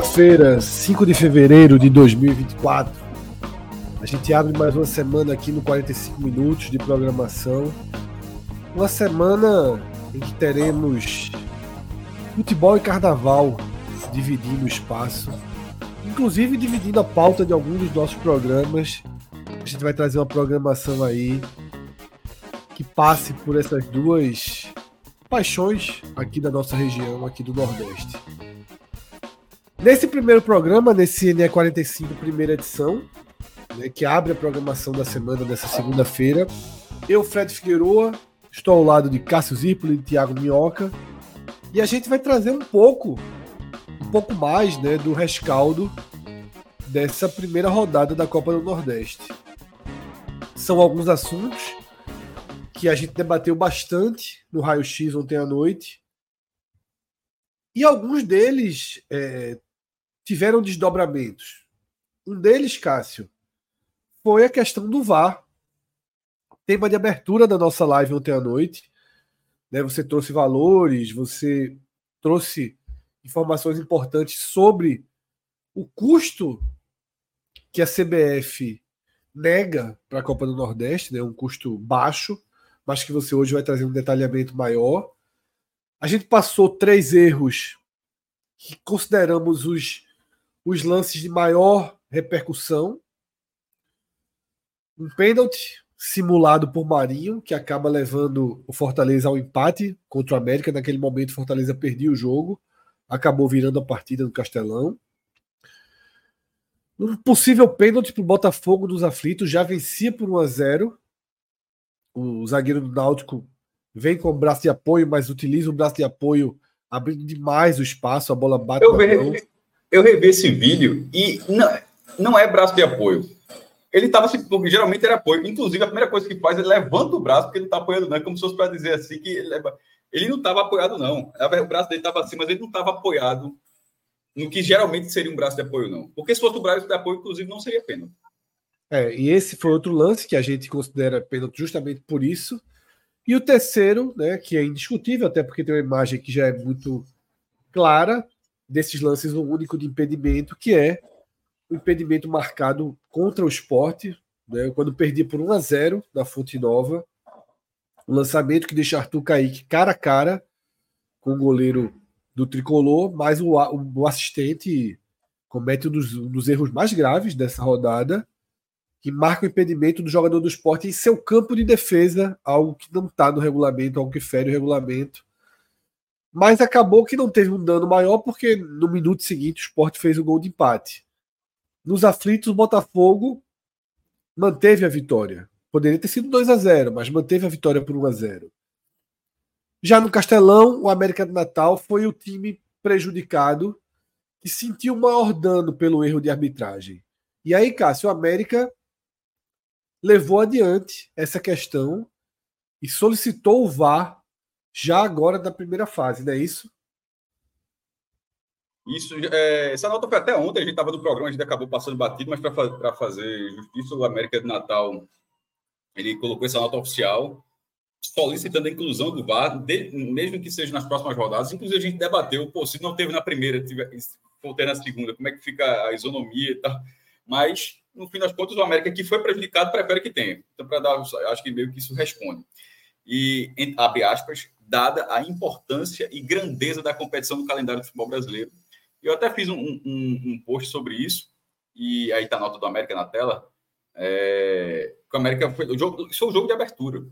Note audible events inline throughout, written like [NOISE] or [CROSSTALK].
Segunda-feira, 5 de fevereiro de 2024. A gente abre mais uma semana aqui no 45 minutos de programação. Uma semana em que teremos futebol e carnaval dividindo o espaço, inclusive dividindo a pauta de alguns dos nossos programas. A gente vai trazer uma programação aí que passe por essas duas paixões aqui da nossa região, aqui do Nordeste. Nesse primeiro programa, nesse NE 45, primeira edição, né, que abre a programação da semana dessa segunda-feira, eu, Fred Figueroa, estou ao lado de Cássio Zirpoli e Thiago Minhoca, e a gente vai trazer um pouco, um pouco mais né, do rescaldo dessa primeira rodada da Copa do Nordeste. São alguns assuntos que a gente debateu bastante no Raio X ontem à noite. E alguns deles é, tiveram desdobramentos. Um deles, Cássio, foi a questão do VAR. Tema de abertura da nossa live ontem à noite. Né, você trouxe valores, você trouxe informações importantes sobre o custo que a CBF nega para a Copa do Nordeste, né, um custo baixo, mas que você hoje vai trazer um detalhamento maior. A gente passou três erros que consideramos os os lances de maior repercussão. Um pênalti simulado por Marinho, que acaba levando o Fortaleza ao empate contra o América. Naquele momento, o Fortaleza perdia o jogo, acabou virando a partida no Castelão. Um possível pênalti para o Botafogo dos aflitos, já vencia por 1 a 0 O zagueiro do Náutico vem com o braço de apoio, mas utiliza o braço de apoio abrindo demais o espaço, a bola bate eu, ve eu revi esse vídeo e não, não é braço de apoio. Ele estava assim, porque geralmente era apoio. Inclusive, a primeira coisa que faz é levanta o braço, porque ele está apoiando, não. É como se fosse para dizer assim que ele, leva... ele não estava apoiado, não. O braço dele estava assim, mas ele não estava apoiado no que geralmente seria um braço de apoio, não. Porque se fosse o braço de apoio, inclusive, não seria pênalti. É, e esse foi outro lance que a gente considera pênalti justamente por isso. E o terceiro, né, que é indiscutível, até porque tem uma imagem que já é muito clara, desses lances um único de impedimento, que é o impedimento marcado contra o esporte, né, quando perdia por 1 a 0 na Fonte Nova. O lançamento que deixa Arthur Kaique cara a cara com o goleiro do tricolor, mas o, o, o assistente comete um dos, um dos, erros mais graves dessa rodada, que marca o impedimento do jogador do esporte em seu campo de defesa, algo que não está no regulamento, algo que fere o regulamento. Mas acabou que não teve um dano maior, porque no minuto seguinte o Sport fez o gol de empate. Nos aflitos, o Botafogo manteve a vitória. Poderia ter sido 2 a 0 mas manteve a vitória por 1 a 0 Já no Castelão, o América de Natal foi o time prejudicado que sentiu maior dano pelo erro de arbitragem. E aí, Cássio, o América levou adiante essa questão e solicitou o VAR já agora da primeira fase, não é isso? Isso, é, essa nota foi até ontem, a gente estava no programa, a gente acabou passando batido, mas para fazer justiça, o América de Natal, ele colocou essa nota oficial, solicitando a inclusão do VAR, de, mesmo que seja nas próximas rodadas. Inclusive, a gente debateu, pô, se não teve na primeira, se for ter na segunda, como é que fica a isonomia e tal. Mas no fim das contas, o América que foi prejudicado prefere que tenha. Então, para dar, acho que meio que isso responde. E, abre aspas, dada a importância e grandeza da competição do calendário do futebol brasileiro. Eu até fiz um, um, um post sobre isso, e aí está a nota do América na tela. É, o América foi o jogo, foi um jogo de abertura.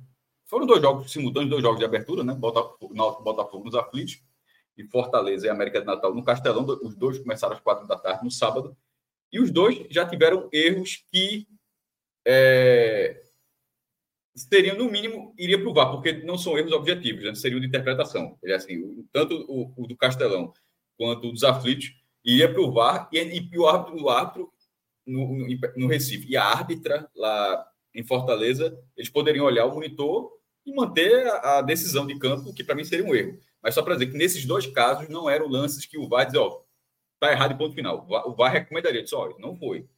Foram dois jogos simultâneos, dois jogos de abertura, né? Botafogo, Botafogo nos aflitos e Fortaleza e América de Natal no Castelão. Os dois começaram às quatro da tarde no sábado. E os dois já tiveram erros que é, seriam, no mínimo, iria provar, porque não são erros objetivos, né? seriam de interpretação. Ele, assim, tanto o, o, do Castelão quanto o dos aflitos iria provar, e, e o árbitro, o árbitro no, no, no Recife e a árbitra lá em Fortaleza, eles poderiam olhar o monitor e manter a, a decisão de campo, que para mim seria um erro. Mas só para dizer que nesses dois casos não eram lances que o VAR dizia, ó, tá errado em ponto final. O VAR recomendaria, disse, ó, não foi.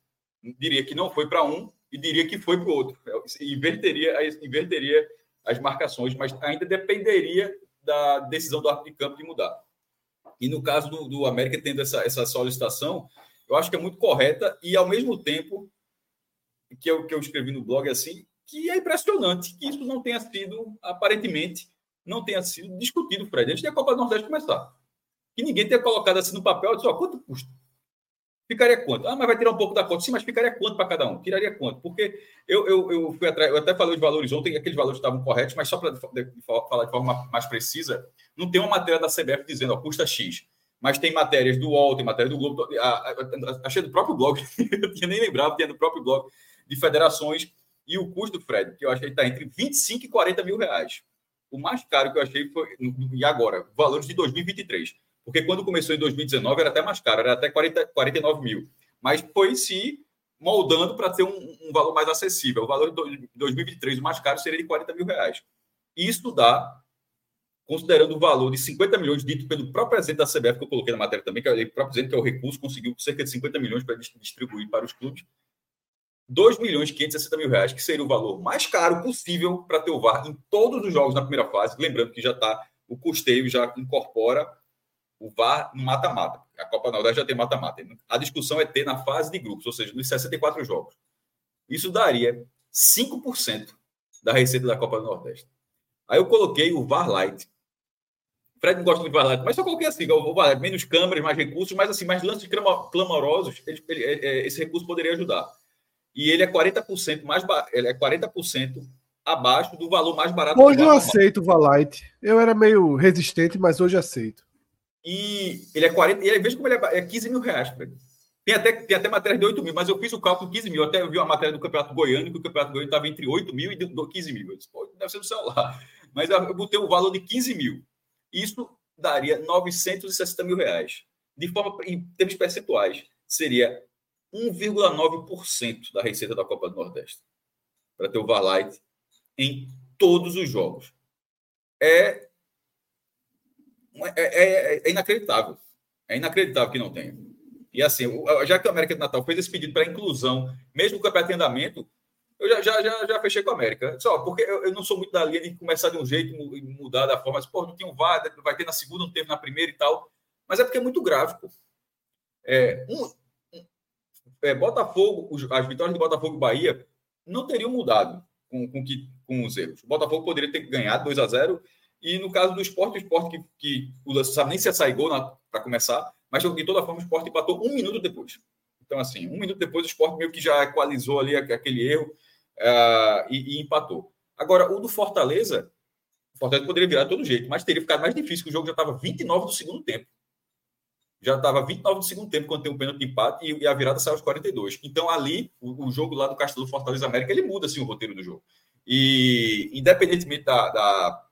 Diria que não foi para um e diria que foi para o outro. Inverteria, inverteria as marcações, mas ainda dependeria da decisão do árbitro de campo de mudar. E no caso do, do América tendo essa, essa solicitação, eu acho que é muito correta e, ao mesmo tempo, que eu, que eu escrevi no blog assim, que é impressionante que isso não tenha sido, aparentemente, não tenha sido discutido, Fred, antes da Copa do Nordeste começar. Que ninguém tenha colocado assim no papel, disse, ó, quanto custa? Ficaria quanto? Ah, mas vai tirar um pouco da conta. Sim, mas ficaria quanto para cada um? Tiraria quanto? Porque eu, eu, eu fui atrás, eu até falei os valores ontem, aqueles valores estavam corretos, mas só para falar de forma mais precisa, não tem uma matéria da CBF dizendo, ó, custa X. Mas tem matérias do UOL, tem matérias do Globo, achei do próprio blog, [LAUGHS] eu nem lembrado, tinha do próprio blog de federações, e o custo do Fred, que eu achei que está entre 25 e 40 mil reais. O mais caro que eu achei foi, e agora, valores de 2023. Porque quando começou em 2019 era até mais caro, era até 40, 49 mil. Mas foi se moldando para ter um, um, valor mais acessível. O valor de 2023, o mais caro, seria de 40 mil reais. Isso dá, considerando o valor de 50 milhões dito pelo próprio presidente da CBF, que eu coloquei na matéria também, que é o próprio presidente, que é o recurso, conseguiu cerca de 50 milhões para distribuir para os clubes. 2 milhões e 560 mil reais, que seria o valor mais caro possível para ter o VAR em todos os jogos na primeira fase. Lembrando que já está, o custeio já incorpora o VAR no mata-mata. A Copa Nordeste já tem mata-mata. A discussão é ter na fase de grupos, ou seja, nos 64 jogos. Isso daria 5% da receita da Copa do Nordeste. Aí eu coloquei o VAR Light. Fred não gosta muito do VAR Light, mas só coloquei assim, o VAR Light, menos câmeras, mais recursos, mas assim, mais lances clamorosos, ele, ele, é, é, esse recurso poderia ajudar e ele é 40% mais ele é 40% abaixo do valor mais barato. Hoje eu aceito o Valite. Eu era meio resistente, mas hoje aceito. E ele é 40, e veja como ele é, é 15 mil reais. Tem até, tem até matéria de 8 mil, mas eu fiz o cálculo de 15 mil. Até eu vi uma matéria do Campeonato Goiano, que o Campeonato Goiano estava entre 8 mil e 15 mil. Eu disse, Pô, deve ser do celular. Mas eu botei o valor de 15 mil. Isso daria 960 mil reais. De forma, em termos percentuais, seria 1,9% da receita da Copa do Nordeste para ter o Varlight em todos os jogos. É, é, é, é, inacreditável. É inacreditável que não tenha. E assim, já que a América de Natal fez esse pedido para inclusão, mesmo com o campeonato andamento, eu já, já, já, já fechei com a América. Só porque eu, eu, não sou muito da linha de começar de um jeito e mudar da forma. Mas, pô, não tinha um VAR, vai ter na segunda, não teve na primeira e tal. Mas é porque é muito. Pô. É, um, é, Botafogo, as vitórias de Botafogo e Bahia não teriam mudado com, com, que, com os erros. O Botafogo poderia ter ganhado 2 a 0 e no caso do esporte, o esporte que, que o Lance sabe nem se ia sair gol para começar, mas de toda forma o esporte empatou um minuto depois. Então, assim, um minuto depois o esporte meio que já equalizou ali aquele erro uh, e, e, empatou. Agora, o do Fortaleza, o Fortaleza poderia virar de todo jeito, mas teria ficado mais difícil, o jogo já estava 29 do segundo tempo já estava 29 do segundo tempo quando tem um pênalti de empate e, a virada saiu aos 42. Então, ali, o, o jogo lá do Castelo Fortaleza América, ele muda assim, o roteiro do jogo. E, independentemente da, da.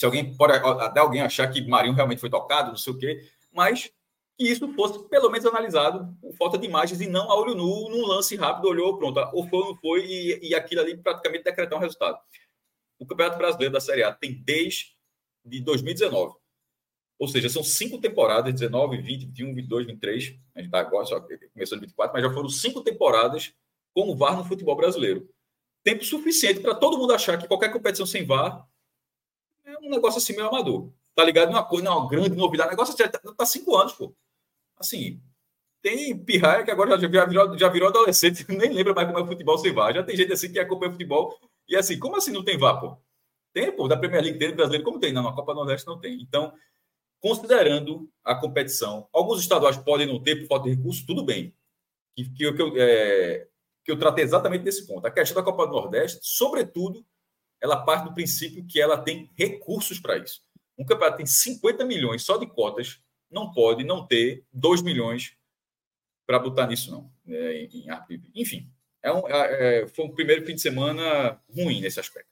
Se alguém pode até alguém achar que Marinho realmente foi tocado, não sei o quê, mas que isso fosse pelo menos analisado por falta de imagens e não a olho nu, num lance rápido, olhou, pronto, ou foi ou não foi, e, e aquilo ali praticamente decretar um resultado. O Campeonato Brasileiro da Série A tem desde de 2019 ou seja, são cinco temporadas, 19, 20, 21, 22, 23. A gente está agora, só começou em 24, mas já foram cinco temporadas com o VAR no futebol brasileiro. Tempo suficiente para todo mundo achar que qualquer competição sem VAR é um negócio assim meio amador. Tá ligado? É uma coisa, não é uma grande novidade. O negócio já tá, tá cinco anos, pô. Assim, Tem pirraia que agora já virou, já virou adolescente, [LAUGHS] nem lembra mais como é futebol sem VAR. Já tem gente assim que acompanha futebol e assim, como assim não tem VAR, pô? Tem, pô, da Premier League dele, brasileiro, como tem? Não, na Copa do Nordeste não tem. Então, considerando a competição, alguns estaduais podem não ter por falta de recurso, tudo bem. Que, que, que, eu, é, que eu tratei exatamente desse ponto. A questão da Copa do Nordeste, sobretudo, ela parte do princípio que ela tem recursos para isso. Um campeonato tem 50 milhões só de cotas, não pode não ter 2 milhões para botar nisso, não. É, em, enfim, é um, é, é, foi um primeiro fim de semana ruim nesse aspecto.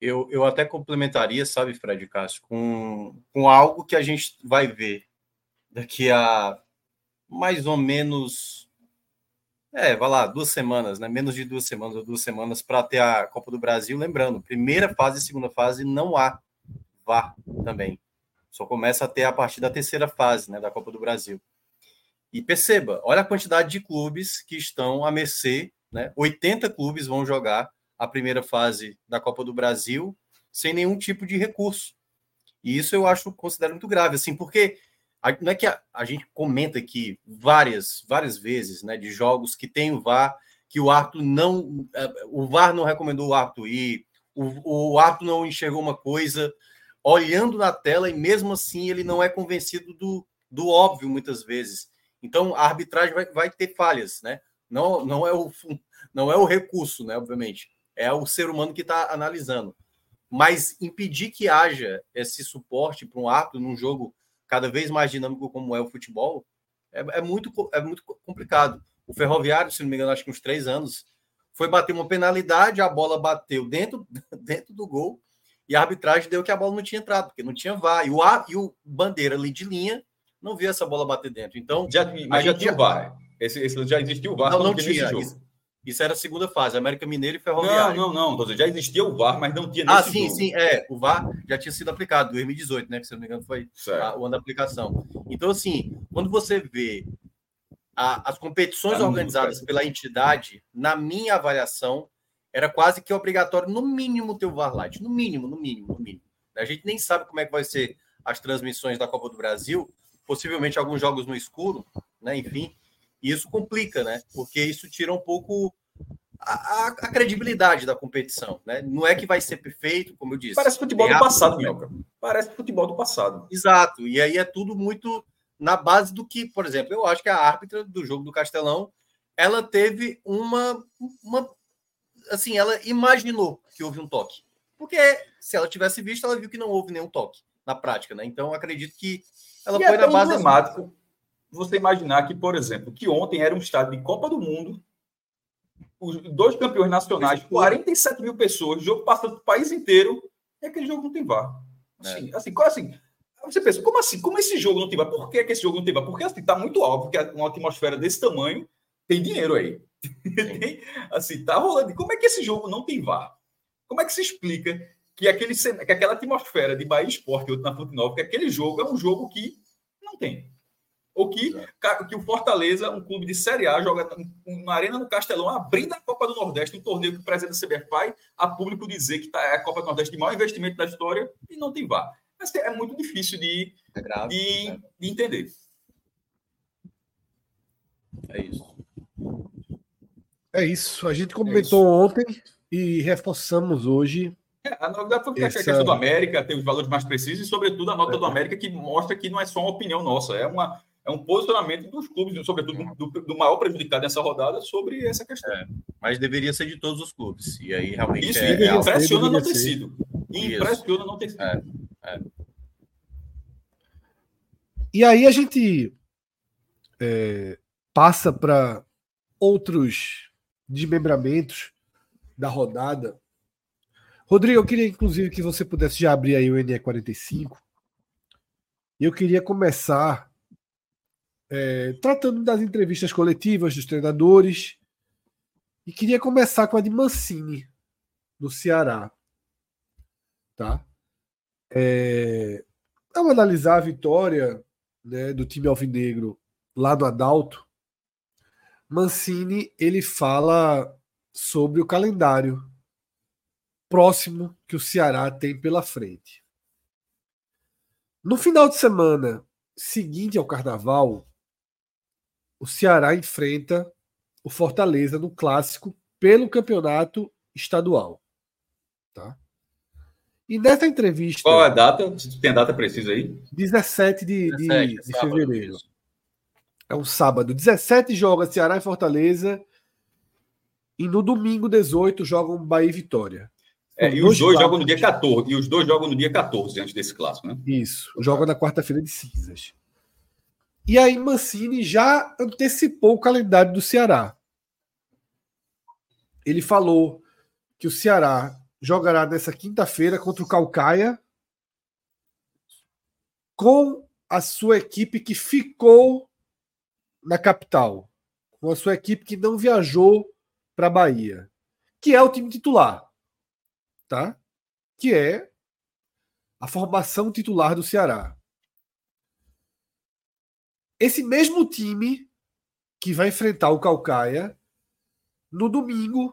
Eu, eu até complementaria, sabe, Fred Cássio, com, com algo que a gente vai ver daqui a mais ou menos. É, vai lá, duas semanas, né? Menos de duas semanas ou duas semanas para ter a Copa do Brasil. Lembrando, primeira fase e segunda fase não há VAR também. Só começa a ter a partir da terceira fase né, da Copa do Brasil. E perceba, olha a quantidade de clubes que estão à mercê, né? 80 clubes vão jogar a primeira fase da Copa do Brasil sem nenhum tipo de recurso. E isso eu acho, considero muito grave, assim, porque a, não é que a, a, gente comenta aqui várias, várias vezes, né, de jogos que tem o VAR, que o árbitro não, é, o VAR não recomendou o árbitro ir, o, o árbitro não enxergou uma coisa, olhando na tela e mesmo assim ele não é convencido do, do óbvio muitas vezes. Então, a arbitragem vai, vai ter falhas, né? Não, não, é o, não é o recurso, né? Obviamente. É o ser humano que está analisando. Mas impedir que haja esse suporte para um árbitro num jogo cada vez mais dinâmico como é o futebol é, é, muito, é muito complicado. O Ferroviário, se não me engano, acho que uns três anos, foi bater uma penalidade, a bola bateu dentro, [LAUGHS] dentro do gol e a arbitragem deu que a bola não tinha entrado, porque não tinha VAR. E o, e o bandeira ali de linha não viu essa bola bater dentro. Então, já, mas já tinha VAR. Esse, esse, já existiu o VAR. Não, não tinha. Isso, isso, era a segunda fase, América Mineiro e Ferroviário. Não, não, não. Já existia o VAR, mas não tinha Ah, sim, jogo. sim. É, o VAR já tinha sido aplicado, em 2018, né? Que se não me engano foi a, o ano da aplicação. Então, assim, quando você vê a, as competições tá organizadas pela entidade, na minha avaliação, era quase que obrigatório, no mínimo, ter o VAR Light. No mínimo, no mínimo, no mínimo. A gente nem sabe como é que vai ser as transmissões da Copa do Brasil, possivelmente alguns jogos no escuro, né? Enfim, e isso complica, né? Porque isso tira um pouco a, a, a, credibilidade da competição, né? Não é que vai ser perfeito, como eu disse. Parece futebol do passado, Melca. Parece futebol do passado. Exato. E aí é tudo muito na base do que, por exemplo, eu acho que a árbitra do jogo do Castelão, ela teve uma, uma assim, ela imaginou que houve um toque. Porque se ela tivesse visto, ela viu que não houve nenhum toque na prática, né? Então acredito que ela e foi é na base emblemático você imaginar que, por exemplo, que ontem era um estádio de Copa do Mundo, os dois campeões nacionais, 47 mil pessoas, jogo passando o país inteiro, e aquele jogo não tem VAR. Assim, é. assim, assim, você pensa, como assim? Como esse jogo não tem VAR? Por que, que esse jogo não tem VAR? Porque assim, tá muito óbvio que uma atmosfera desse tamanho tem dinheiro aí. [LAUGHS] tem, assim, tá rolando. Como é que esse jogo não tem VAR? Como é que se explica que, aquele, que aquela atmosfera de Bahia Esporte outro na Fonte Nova, que aquele jogo é um jogo que não tem. Ou que, que o Fortaleza, um clube de Série A, joga na Arena no Castelão, abrindo a Copa do Nordeste, um torneio que o presidente da CBF a público dizer que tá, é a Copa do Nordeste de maior investimento da história e não tem VAR. Mas é muito difícil de, é grave, de, é. de entender. É isso. É isso. A gente comentou é ontem e reforçamos hoje é, a novidade foi que Essa... a questão do América tem os valores mais precisos e, sobretudo, a nota é. do América que mostra que não é só uma opinião nossa, é, uma, é um posicionamento dos clubes, sobretudo do, do maior prejudicado nessa rodada, sobre essa questão. É, mas deveria ser de todos os clubes. E aí realmente Isso é, é impressiona não ter sido. Impressiona não ter sido. É, é. E aí a gente é, passa para outros desmembramentos da rodada Rodrigo, eu queria inclusive que você pudesse já abrir aí o NE45. E eu queria começar é, tratando das entrevistas coletivas dos treinadores. E queria começar com a de Mancini, no Ceará. Tá? É, ao analisar a vitória né, do time alvinegro lá no Adalto, Mancini ele fala sobre o calendário próximo que o Ceará tem pela frente. No final de semana seguinte ao Carnaval, o Ceará enfrenta o Fortaleza no clássico pelo campeonato estadual. Tá? E nessa entrevista. Qual é a data? Tem a data precisa aí? 17 de, 17, de, de fevereiro. É um sábado. 17 joga Ceará e Fortaleza. E no domingo 18 jogam Bahia e Vitória. É, e os dois jogam no dia 14. E os dois jogam no dia 14, antes desse clássico, né? Isso. Jogam na quarta-feira de cinzas. E aí Mancini já antecipou o calendário do Ceará. Ele falou que o Ceará jogará nessa quinta-feira contra o Calcaia com a sua equipe que ficou na capital, com a sua equipe que não viajou para a Bahia, que é o time titular, tá? Que é a formação titular do Ceará. Esse mesmo time que vai enfrentar o Calcaia no domingo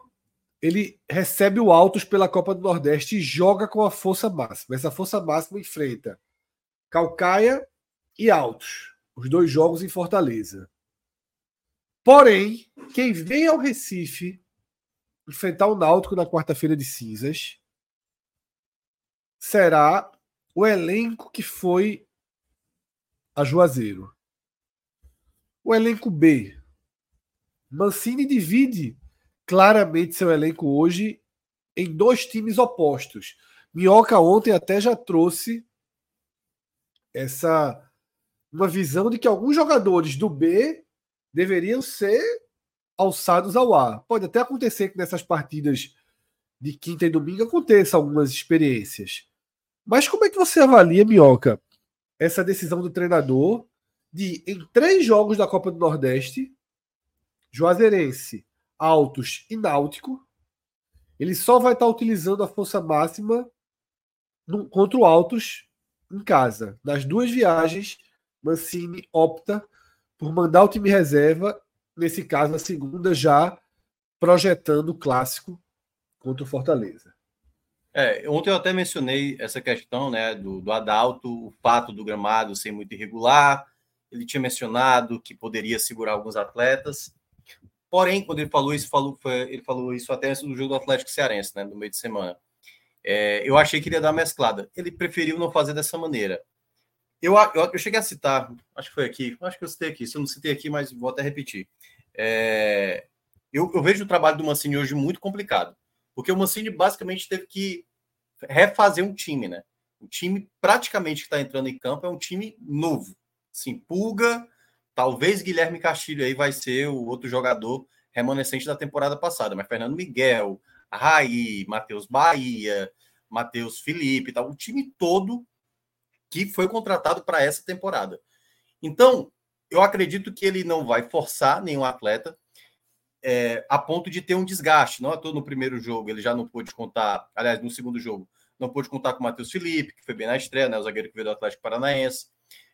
ele recebe o Altos pela Copa do Nordeste e joga com a força máxima. Essa força máxima enfrenta Calcaia e Altos, os dois jogos em Fortaleza. Porém, quem vem ao Recife enfrentar o Náutico na quarta-feira de cinzas será o elenco que foi a Juazeiro. O elenco B. Mancini divide claramente seu elenco hoje em dois times opostos. Minhoca ontem até já trouxe essa uma visão de que alguns jogadores do B deveriam ser alçados ao ar. Pode até acontecer que nessas partidas de quinta e domingo aconteça algumas experiências. Mas como é que você avalia, Minhoca, essa decisão do treinador de, em três jogos da Copa do Nordeste, Juazeirense, Altos e Náutico. Ele só vai estar utilizando a força máxima no, contra o Altos em casa. Nas duas viagens, Mancini opta por mandar o time reserva, nesse caso, a segunda, já projetando o clássico contra o Fortaleza. É, ontem eu até mencionei essa questão né, do, do Adalto, o fato do gramado ser muito irregular. Ele tinha mencionado que poderia segurar alguns atletas. Porém, quando ele falou isso, falou, ele falou isso até do jogo do Atlético Cearense, né, no meio de semana. É, eu achei que ele ia dar mesclada. Ele preferiu não fazer dessa maneira. Eu, eu, eu, cheguei a citar, acho que foi aqui, acho que eu citei aqui, se eu não citei aqui, mas vou até repetir. É, eu, eu, vejo o trabalho do Mancini hoje muito complicado, porque o Mancini basicamente teve que refazer um time, né? O time praticamente que está entrando em campo é um time novo. Sim, pulga, Talvez Guilherme Castilho aí vai ser o outro jogador remanescente da temporada passada, mas Fernando Miguel, Raí, Matheus Bahia, Matheus Felipe, tal, o time todo que foi contratado para essa temporada. Então, eu acredito que ele não vai forçar nenhum atleta é, a ponto de ter um desgaste. Não todo no primeiro jogo, ele já não pôde contar, aliás, no segundo jogo, não pôde contar com o Matheus Felipe, que foi bem na estreia, né, o zagueiro que veio do Atlético Paranaense.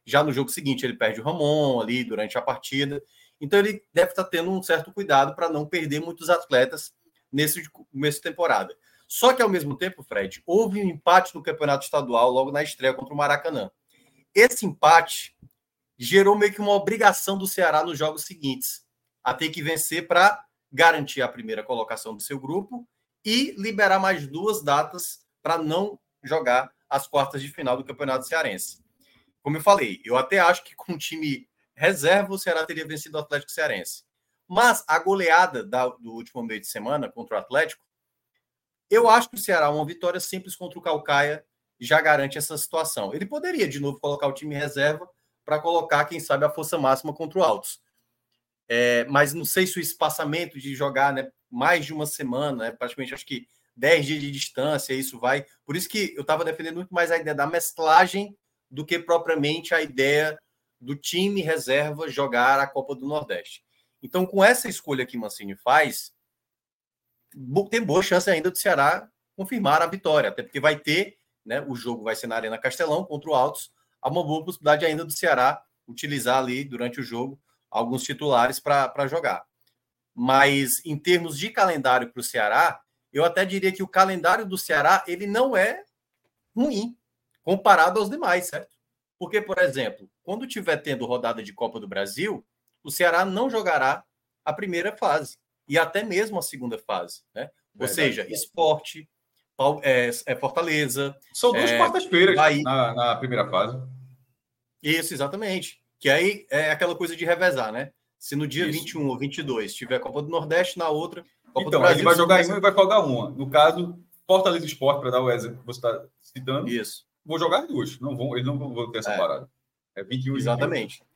Já no jogo seguinte, ele perde o Ramon ali durante a partida. Então, ele deve estar tendo um certo cuidado para não perder muitos atletas nesse começo de temporada. Só que, ao mesmo tempo, Fred, houve um empate no campeonato estadual logo na estreia contra o Maracanã. Esse empate gerou meio que uma obrigação do Ceará nos jogos seguintes a ter que vencer para garantir a primeira colocação do seu grupo e liberar mais duas datas para não jogar as quartas de final do Campeonato Cearense. Como eu falei, eu até acho que com o time reserva o Ceará teria vencido o Atlético Cearense. Mas a goleada da, do último meio de semana contra o Atlético, eu acho que o Ceará, uma vitória simples contra o Calcaia, já garante essa situação. Ele poderia, de novo, colocar o time reserva para colocar, quem sabe, a força máxima contra o Altos. É, mas não sei se o espaçamento de jogar né, mais de uma semana, né, praticamente acho que 10 dias de distância, isso vai. Por isso que eu estava defendendo muito mais a ideia da mesclagem do que propriamente a ideia do time reserva jogar a Copa do Nordeste. Então, com essa escolha que Mancini faz, tem boa chance ainda do Ceará confirmar a vitória, até porque vai ter, né, o jogo vai ser na Arena Castelão contra o Altos, há uma boa possibilidade ainda do Ceará utilizar ali durante o jogo alguns titulares para jogar. Mas em termos de calendário para o Ceará, eu até diria que o calendário do Ceará ele não é ruim comparado aos demais, certo? Porque, por exemplo, quando tiver tendo rodada de Copa do Brasil, o Ceará não jogará a primeira fase e até mesmo a segunda fase, né? Ou seja, esporte, é, é Fortaleza. São duas é, quartas-feiras na, na, primeira fase. Isso, exatamente. Que aí é aquela coisa de revezar, né? Se no dia Isso. 21 ou 22 tiver Copa do Nordeste, na outra. Copa então, Brasil, ele vai jogar uma e vai folgar uma. No caso, Fortaleza Esporte, para dar o exemplo que você está citando. Isso. Vou jogar duas. Não vão, eles não vão ter essa é. parada. É 21 Exatamente. 21.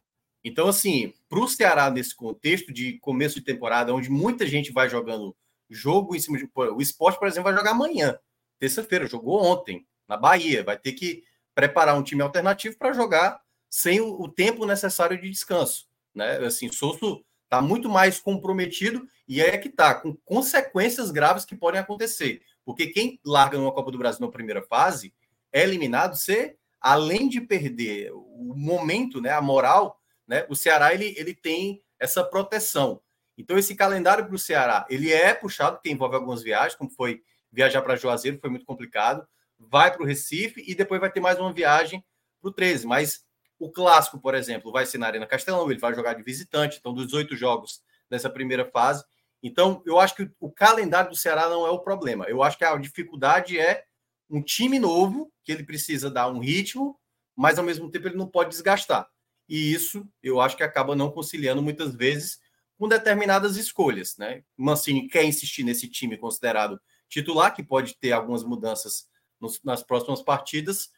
Então, assim, para o Ceará, nesse contexto de começo de temporada, onde muita gente vai jogando jogo em cima de. O esporte, por exemplo, vai jogar amanhã, terça-feira, jogou ontem, na Bahia. Vai ter que preparar um time alternativo para jogar sem o, o, tempo necessário de descanso. Né? Assim, Souto está muito mais comprometido e é que está, com consequências graves que podem acontecer. Porque quem larga numa Copa do Brasil na primeira fase é eliminado, você, além de perder o momento, né, a moral né? O Ceará ele, ele tem essa proteção. Então, esse calendário para o Ceará, ele é puxado, porque envolve algumas viagens, como foi viajar para Juazeiro, foi muito complicado. Vai para o Recife e depois vai ter mais uma viagem para o 13. Mas o clássico, por exemplo, vai ser na Arena Castelão, ele vai jogar de visitante, então, dos oito jogos dessa primeira fase. Então, eu acho que o calendário do Ceará não é o problema. Eu acho que a dificuldade é um time novo, que ele precisa dar um ritmo, mas ao mesmo tempo ele não pode desgastar. E isso eu acho que acaba não conciliando muitas vezes com determinadas escolhas. Né? Mancini quer insistir nesse time considerado titular, que pode ter algumas mudanças nos, nas próximas partidas,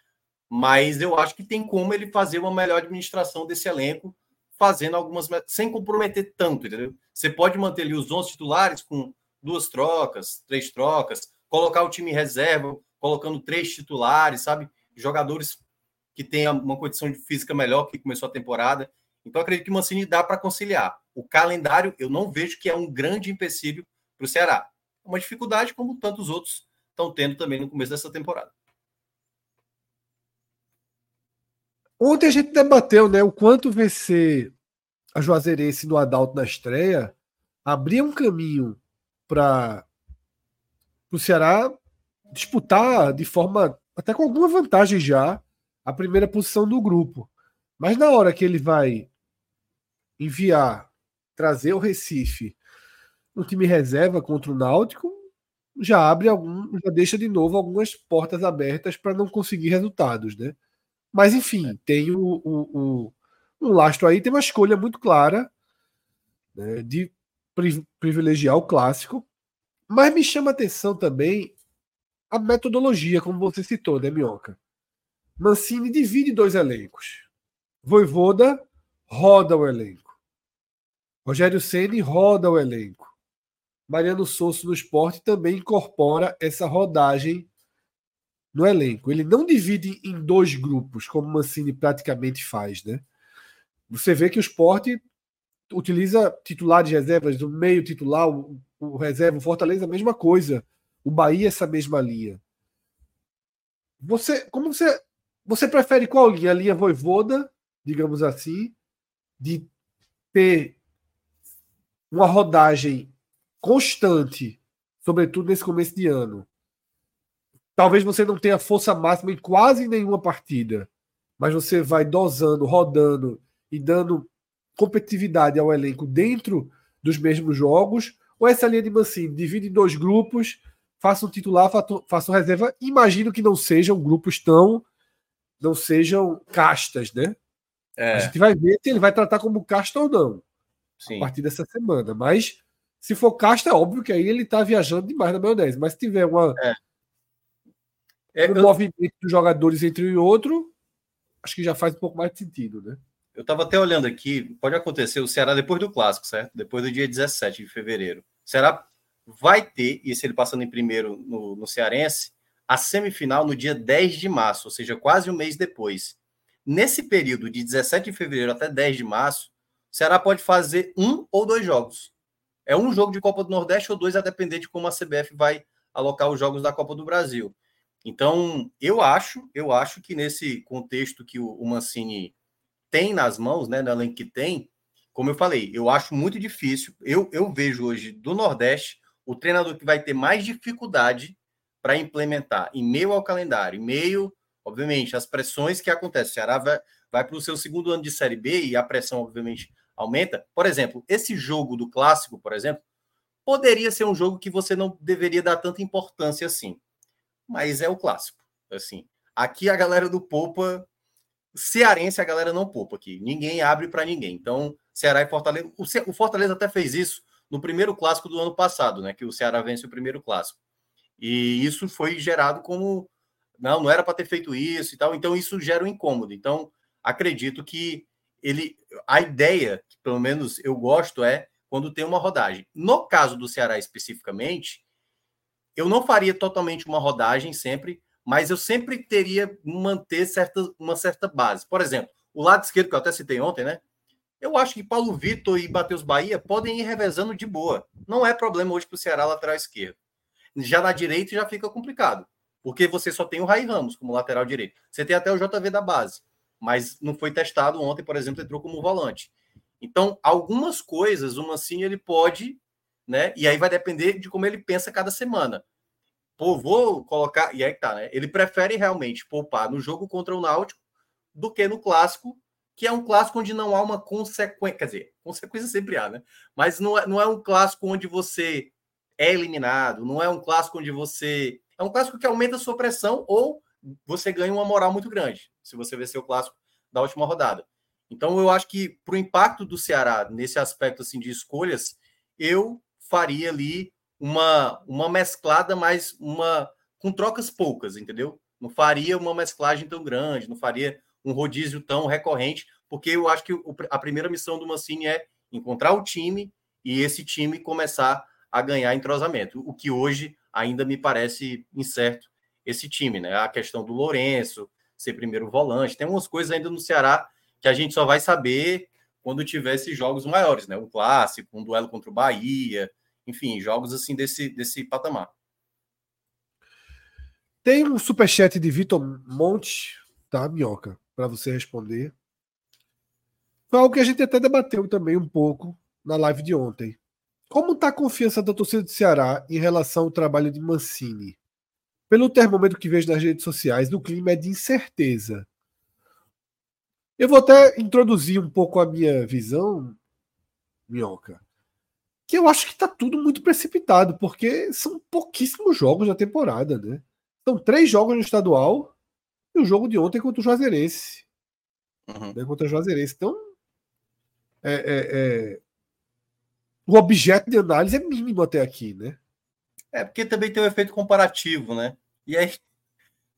mas eu acho que tem como ele fazer uma melhor administração desse elenco, fazendo algumas. sem comprometer tanto, entendeu? Você pode manter ali os 11 titulares com duas trocas, três trocas, colocar o time em reserva, colocando três titulares, sabe? Jogadores que tenha uma condição de física melhor que começou a temporada. Então, acredito que o Mancini dá para conciliar. O calendário, eu não vejo que é um grande empecilho para o Ceará. É uma dificuldade, como tantos outros estão tendo também no começo dessa temporada. Ontem a gente debateu né, o quanto vencer a Juazeirense no Adalto na estreia abria um caminho para o Ceará disputar de forma até com alguma vantagem já a primeira posição do grupo. Mas na hora que ele vai enviar, trazer o Recife no time reserva contra o Náutico, já abre algum, já deixa de novo algumas portas abertas para não conseguir resultados, né? Mas enfim, é. tem o, o, o, um lastro aí, tem uma escolha muito clara né, de privilegiar o clássico. Mas me chama atenção também a metodologia, como você citou, né, Minhoca? Mancini divide dois elencos. Voivoda roda o elenco. Rogério Ceni roda o elenco. Mariano Souza no esporte também incorpora essa rodagem no elenco. Ele não divide em dois grupos, como Mancini praticamente faz, né? Você vê que o esporte utiliza titulares reservas do meio titular, o, o reserva, o Fortaleza, a mesma coisa. O Bahia, essa mesma linha. Você, como você você prefere qual linha? A linha voivoda, digamos assim, de ter uma rodagem constante, sobretudo nesse começo de ano. Talvez você não tenha força máxima em quase nenhuma partida, mas você vai dosando, rodando e dando competitividade ao elenco dentro dos mesmos jogos, ou essa linha de Mancini divide em dois grupos, faça um titular, faça um reserva. Imagino que não sejam grupos tão não sejam castas, né? É. A gente vai ver se ele vai tratar como casta ou não Sim. a partir dessa semana. Mas se for casta, é óbvio que aí ele está viajando demais na maionese. Mas se tiver uma, é. É, um eu... movimento dos jogadores entre um e outro, acho que já faz um pouco mais de sentido, né? Eu estava até olhando aqui, pode acontecer o Ceará depois do clássico, certo? Depois do dia 17 de fevereiro. O Ceará vai ter, e se ele passando em primeiro no, no Cearense, a semifinal no dia 10 de março, ou seja, quase um mês depois. Nesse período de 17 de fevereiro até 10 de março, o Ceará pode fazer um ou dois jogos. É um jogo de Copa do Nordeste ou dois, a depender de como a CBF vai alocar os jogos da Copa do Brasil. Então, eu acho, eu acho que nesse contexto que o, Mancini tem nas mãos, né, na que tem, como eu falei, eu acho muito difícil. Eu, eu vejo hoje do Nordeste o treinador que vai ter mais dificuldade para implementar em meio ao calendário, em meio, obviamente, às pressões que acontecem. O Ceará vai, vai para o seu segundo ano de Série B e a pressão, obviamente, aumenta. Por exemplo, esse jogo do clássico, por exemplo, poderia ser um jogo que você não deveria dar tanta importância assim. Mas é o clássico. Assim, aqui a galera do Poupa, cearense, a galera não poupa aqui. Ninguém abre para ninguém. Então, Ceará e Fortaleza. O Fortaleza até fez isso no primeiro clássico do ano passado, né? Que o Ceará vence o primeiro clássico. E isso foi gerado como. Não, não era para ter feito isso e tal. Então, isso gera um incômodo. Então, acredito que ele. A ideia, que pelo menos eu gosto, é quando tem uma rodagem. No caso do Ceará especificamente, eu não faria totalmente uma rodagem sempre, mas eu sempre teria manter certa, uma certa base. Por exemplo, o lado esquerdo, que eu até citei ontem, né? Eu acho que Paulo Vitor e Matheus Bahia podem ir revezando de boa. Não é problema hoje para o Ceará lateral esquerdo. Já na direita já fica complicado, porque você só tem o Rai Ramos como lateral direito. Você tem até o JV da base, mas não foi testado ontem, por exemplo, entrou como volante. Então, algumas coisas, uma assim, ele pode, né? E aí vai depender de como ele pensa cada semana. Pô, vou colocar. E aí tá, né? Ele prefere realmente poupar no jogo contra o Náutico do que no clássico que é um clássico onde não há uma consequência, quer dizer, consequência sempre há, né? Mas não é, não é um clássico onde você é eliminado, não é um clássico onde você. É um clássico que aumenta a sua pressão ou você ganha uma moral muito grande, se você vencer o clássico da última rodada. Então, eu acho que para o impacto do Ceará nesse aspecto assim de escolhas, eu faria ali uma, uma mesclada, mas uma com trocas poucas, entendeu? Não faria uma mesclagem tão grande, não faria um rodízio tão recorrente, porque eu acho que a primeira missão do Mancini é encontrar o time e esse time começar a ganhar entrosamento, o que hoje ainda me parece incerto esse time, né? A questão do Lourenço ser primeiro volante, tem umas coisas ainda no Ceará que a gente só vai saber quando tiver esses jogos maiores, né? Um clássico, um duelo contra o Bahia, enfim, jogos assim desse, desse patamar. Tem um superchat de Vitor Monte, tá, Minhoca? Para você responder. Foi algo que a gente até debateu também um pouco na live de ontem. Como está a confiança da torcida do Ceará em relação ao trabalho de Mancini? Pelo termômetro que vejo nas redes sociais, o clima é de incerteza. Eu vou até introduzir um pouco a minha visão, Minhoca, que eu acho que está tudo muito precipitado, porque são pouquíssimos jogos da temporada, né? São três jogos no estadual e o jogo de ontem contra o Juazeirense. Uhum. Né, contra o Juazeirense. Então, é, é, é, o objeto de análise é mínimo até aqui, né? É, porque também tem o um efeito comparativo, né? E aí,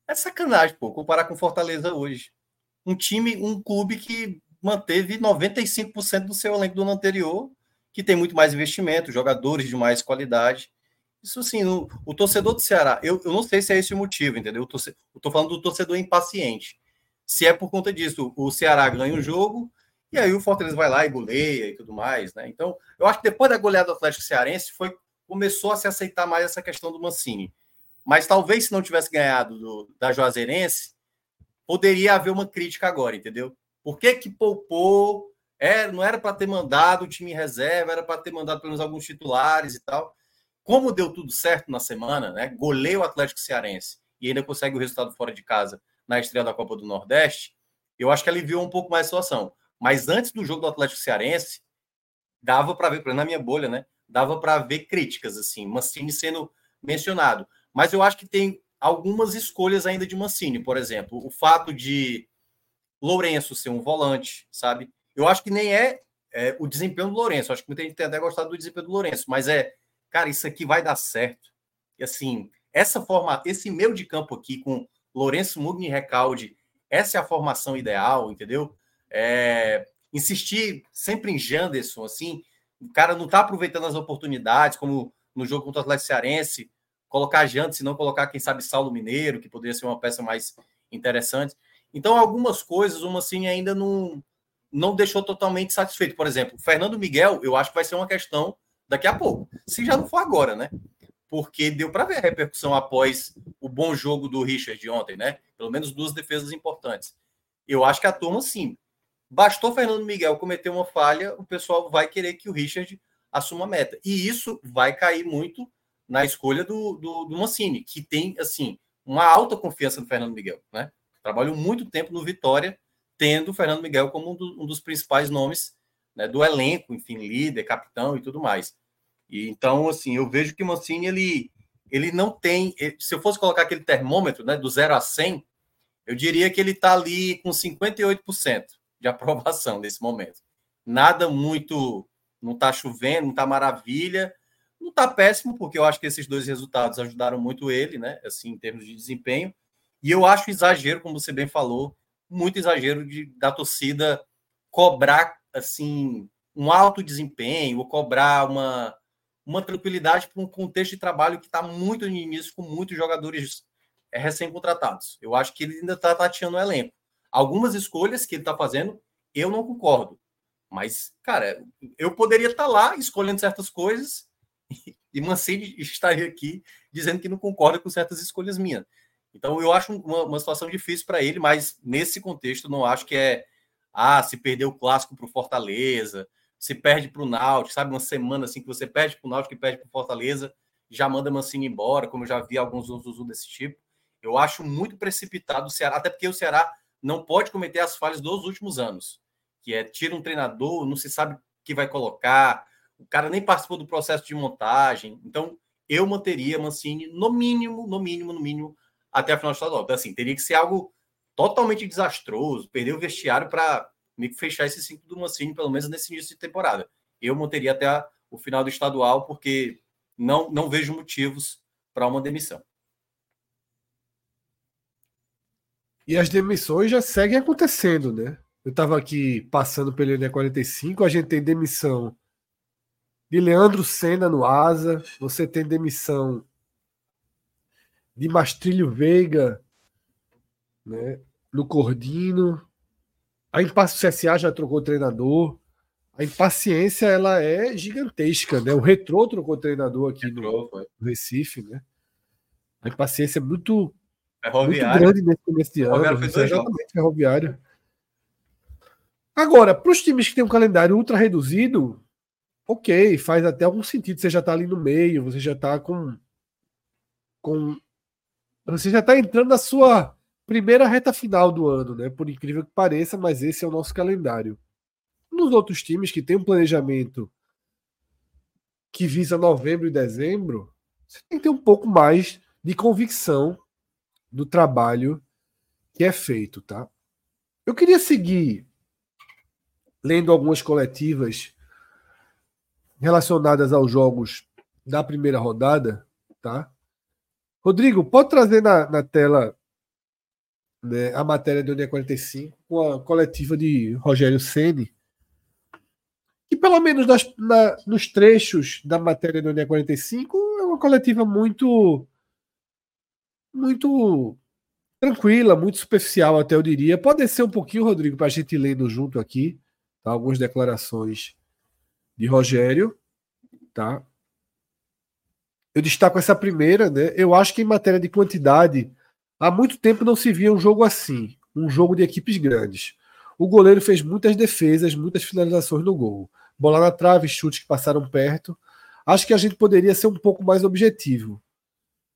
é sacanagem, pô, comparar com Fortaleza hoje. Um time, um clube que manteve 95% do seu elenco do ano anterior, que tem muito mais investimento, jogadores de mais qualidade. Isso sim, o, o, torcedor do Ceará, eu, eu não sei se é esse o motivo, entendeu? Eu tô, falando do torcedor impaciente. Se é por conta disso, o Ceará ganha o jogo, e aí o Fortaleza vai lá e goleia e tudo mais, né? Então, eu acho que depois da goleada do Atlético Cearense, foi, começou a se aceitar mais essa questão do Mancini. Mas talvez se não tivesse ganhado do, da Juazeirense, poderia haver uma crítica agora, entendeu? Por que que poupou? É, não era para ter mandado o time em reserva, era para ter mandado pelo menos alguns titulares e tal como deu tudo certo na semana, né? Goleia o Atlético Cearense e ainda consegue o resultado fora de casa na estreia da Copa do Nordeste, eu acho que aliviou um pouco mais a situação. Mas antes do jogo do Atlético Cearense, dava para ver, na minha bolha, né? Dava para ver críticas, assim, Mancini sendo mencionado. Mas eu acho que tem algumas escolhas ainda de Mancini, por exemplo, o fato de Lourenço ser um volante, sabe? Eu acho que nem é, é o desempenho do Lourenço, acho que muita gente tem até gostado do desempenho do Lourenço, mas é cara, isso aqui vai dar certo. E assim, essa forma, esse meio de campo aqui com Lourenço Mugni Recalde, essa é a formação ideal, entendeu? É, insistir sempre em Janderson, assim, o cara não tá aproveitando as oportunidades, como no jogo contra o Atlético Cearense, colocar Janderson, não colocar, quem sabe, Saulo Mineiro, que poderia ser uma peça mais interessante. Então, algumas coisas, uma assim, ainda não, não deixou totalmente satisfeito. Por exemplo, Fernando Miguel, eu acho que vai ser uma questão daqui a pouco. Se já não for agora, né? Porque deu para ver a repercussão após o bom jogo do Richard de ontem, né? Pelo menos duas defesas importantes. Eu acho que a turma, sim. Bastou Fernando Miguel cometer uma falha, o pessoal vai querer que o Richard assuma a meta. E isso vai cair muito na escolha do, do, do Mancini, que tem, assim, uma alta confiança no Fernando Miguel, né? Trabalhou muito tempo no Vitória, tendo o Fernando Miguel como um, do, um dos principais nomes né, do elenco, enfim, líder, capitão e tudo mais. E então, assim, eu vejo que o Mancini, ele, ele não tem. Se eu fosse colocar aquele termômetro, né, do 0 a 100, eu diria que ele está ali com 58% de [LAUGHS] aprovação nesse momento. Nada muito. Não está chovendo, não está maravilha, não está péssimo, porque eu acho que esses dois resultados ajudaram muito ele, né? Assim, em termos de desempenho. E eu acho exagero, como você bem falou, muito exagero de, da torcida cobrar assim um alto desempenho ou cobrar uma, uma tranquilidade para um contexto de trabalho que está muito no início, com muitos jogadores é, recém-contratados. Eu acho que ele ainda está tateando o elenco. Algumas escolhas que ele está fazendo, eu não concordo. Mas, cara, eu poderia estar tá lá escolhendo certas coisas [LAUGHS] e Mancini estaria aqui dizendo que não concorda com certas escolhas minhas. Então, eu acho uma, uma situação difícil para ele, mas nesse contexto, não acho que é. Ah, se perder o clássico para o Fortaleza, se perde para o Náutico, sabe? Uma semana assim que você perde para o Náutico e perde para o Fortaleza, já manda Mancini embora, como eu já vi alguns outros desse tipo. Eu acho muito precipitado o Ceará, até porque o Ceará não pode cometer as falhas dos últimos anos, que é tira um treinador, não se sabe que vai colocar, o cara nem participou do processo de montagem. Então, eu manteria Mancini no mínimo, no mínimo, no mínimo, até a final do estadual. Então, assim, teria que ser algo totalmente desastroso, perder o vestiário para me fechar esse ciclo do Mancini, pelo menos nesse início de temporada. Eu manteria até a, o final do estadual, porque não, não vejo motivos para uma demissão. E as demissões já seguem acontecendo, né? Eu estava aqui passando pelo ENE45, a gente tem demissão de Leandro Senna no Asa, você tem demissão de Mastrilho Veiga né, no Cordino. A Impasse CSA já trocou treinador. A impaciência ela é gigantesca, né? O Retrô trocou treinador aqui no, no, Recife, né? A impaciência é muito, muito grande nesse começo de ano. Exatamente, ferroviário. Agora, para os times que têm um calendário ultra reduzido, ok, faz até algum sentido. Você já está ali no meio, você já está com, com. Você já está entrando na sua primeira reta final do ano, né? Por incrível que pareça, mas esse é o nosso calendário. Nos outros times que tem um planejamento que visa novembro e dezembro, você tem que ter um pouco mais de convicção do trabalho que é feito, tá? Eu queria seguir lendo algumas coletivas relacionadas aos jogos da primeira rodada, tá? Rodrigo, pode trazer na, na tela né, a matéria do dia 45 com a coletiva de Rogério Ceni, que pelo menos nas, na, nos trechos da matéria do dia 45 é uma coletiva muito muito tranquila, muito superficial até eu diria. Pode ser um pouquinho, Rodrigo, para a gente lendo junto aqui, tá? algumas declarações de Rogério, tá? Eu destaco essa primeira, né? Eu acho que em matéria de quantidade, há muito tempo não se via um jogo assim, um jogo de equipes grandes. O goleiro fez muitas defesas, muitas finalizações no gol. Bola na trave, chutes que passaram perto. Acho que a gente poderia ser um pouco mais objetivo.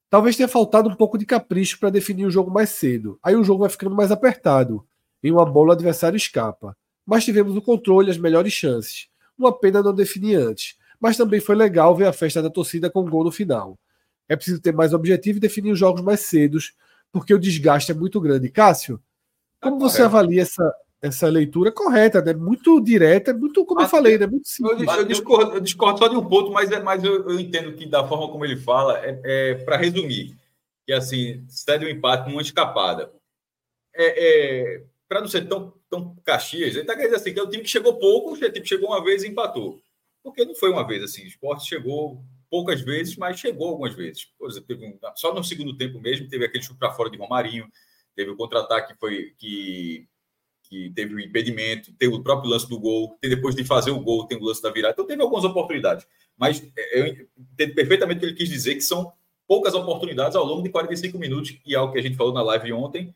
Talvez tenha faltado um pouco de capricho para definir o jogo mais cedo. Aí o jogo vai ficando mais apertado. Em uma bola, o adversário escapa. Mas tivemos o controle as melhores chances. Uma pena não definir antes. Mas também foi legal ver a festa da torcida com gol no final. É preciso ter mais objetivo e definir os jogos mais cedos, porque o desgaste é muito grande. Cássio, como você avalia essa, essa leitura correta, né? Muito direta, muito, como eu falei, né? Muito simples. Eu, eu, discordo, eu discordo só de um ponto, mas, é, mas eu, eu entendo que da forma como ele fala, é, é para resumir, que assim, cede um empate numa escapada. É, é para não ser tão, tão Caxias, ele está querendo dizer assim, que é o time que chegou pouco, o time que chegou uma vez e empatou. Porque não foi uma vez assim, o esporte chegou poucas vezes, mas chegou algumas vezes. Por exemplo, teve um, só no segundo tempo mesmo, teve aquele chute para fora de Romarinho, teve o contra-ataque foi que, que teve o impedimento, teve o próprio lance do gol, depois de fazer o gol, tem o lance da virada. Então teve algumas oportunidades. Mas é, eu entendo perfeitamente o que ele quis dizer, que são poucas oportunidades ao longo de 45 minutos, e é o que a gente falou na live ontem,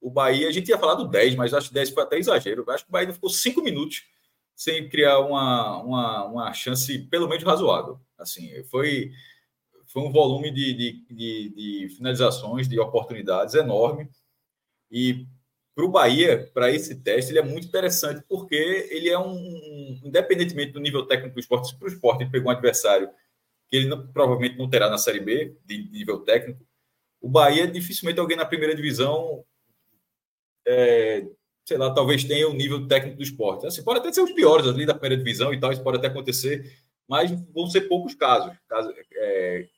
o Bahia, a gente ia falar do 10, mas acho que 10 foi até exagero. Acho que o Bahia ficou 5 minutos sem criar uma, uma, uma chance, pelo menos razoável. Assim, foi, foi um volume de, de, de, de finalizações, de oportunidades enorme. E para o Bahia, para esse teste, ele é muito interessante, porque ele é um, independentemente do nível técnico do esporte, para o esporte ele pegou um adversário que ele não, provavelmente não terá na Série B, de nível técnico, o Bahia dificilmente alguém na primeira divisão, é, sei lá, talvez tenha o nível técnico do esporte. Assim, pode até ser os piores ali da primeira divisão e tal, isso pode até acontecer, mas vão ser poucos casos. é,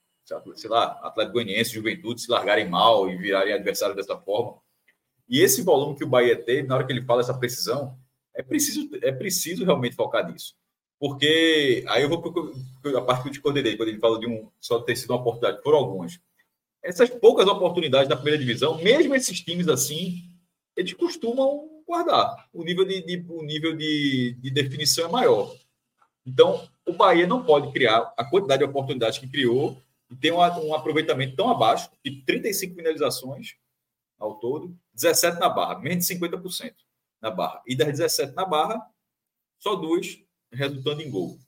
sei lá, Atlético Goianiense, Juventude se largarem mal e virarem adversário dessa forma. E esse volume que o Bahia teve, na hora que ele fala essa precisão, é preciso, é preciso realmente focar nisso. Porque aí eu vou a parte que eu coordenei, quando ele fala de um só ter sido uma oportunidade, foram algumas. Essas poucas oportunidades da primeira divisão, mesmo esses times assim, eles costumam guardar. O nível de, de o nível de, de definição é maior. Então, o Bahia não pode criar a quantidade de oportunidades que criou e tem um, um aproveitamento tão abaixo, de 35 finalizações ao todo, 17 na barra, menos de 50% na barra. E das 17 na barra, só duas resultando em gol.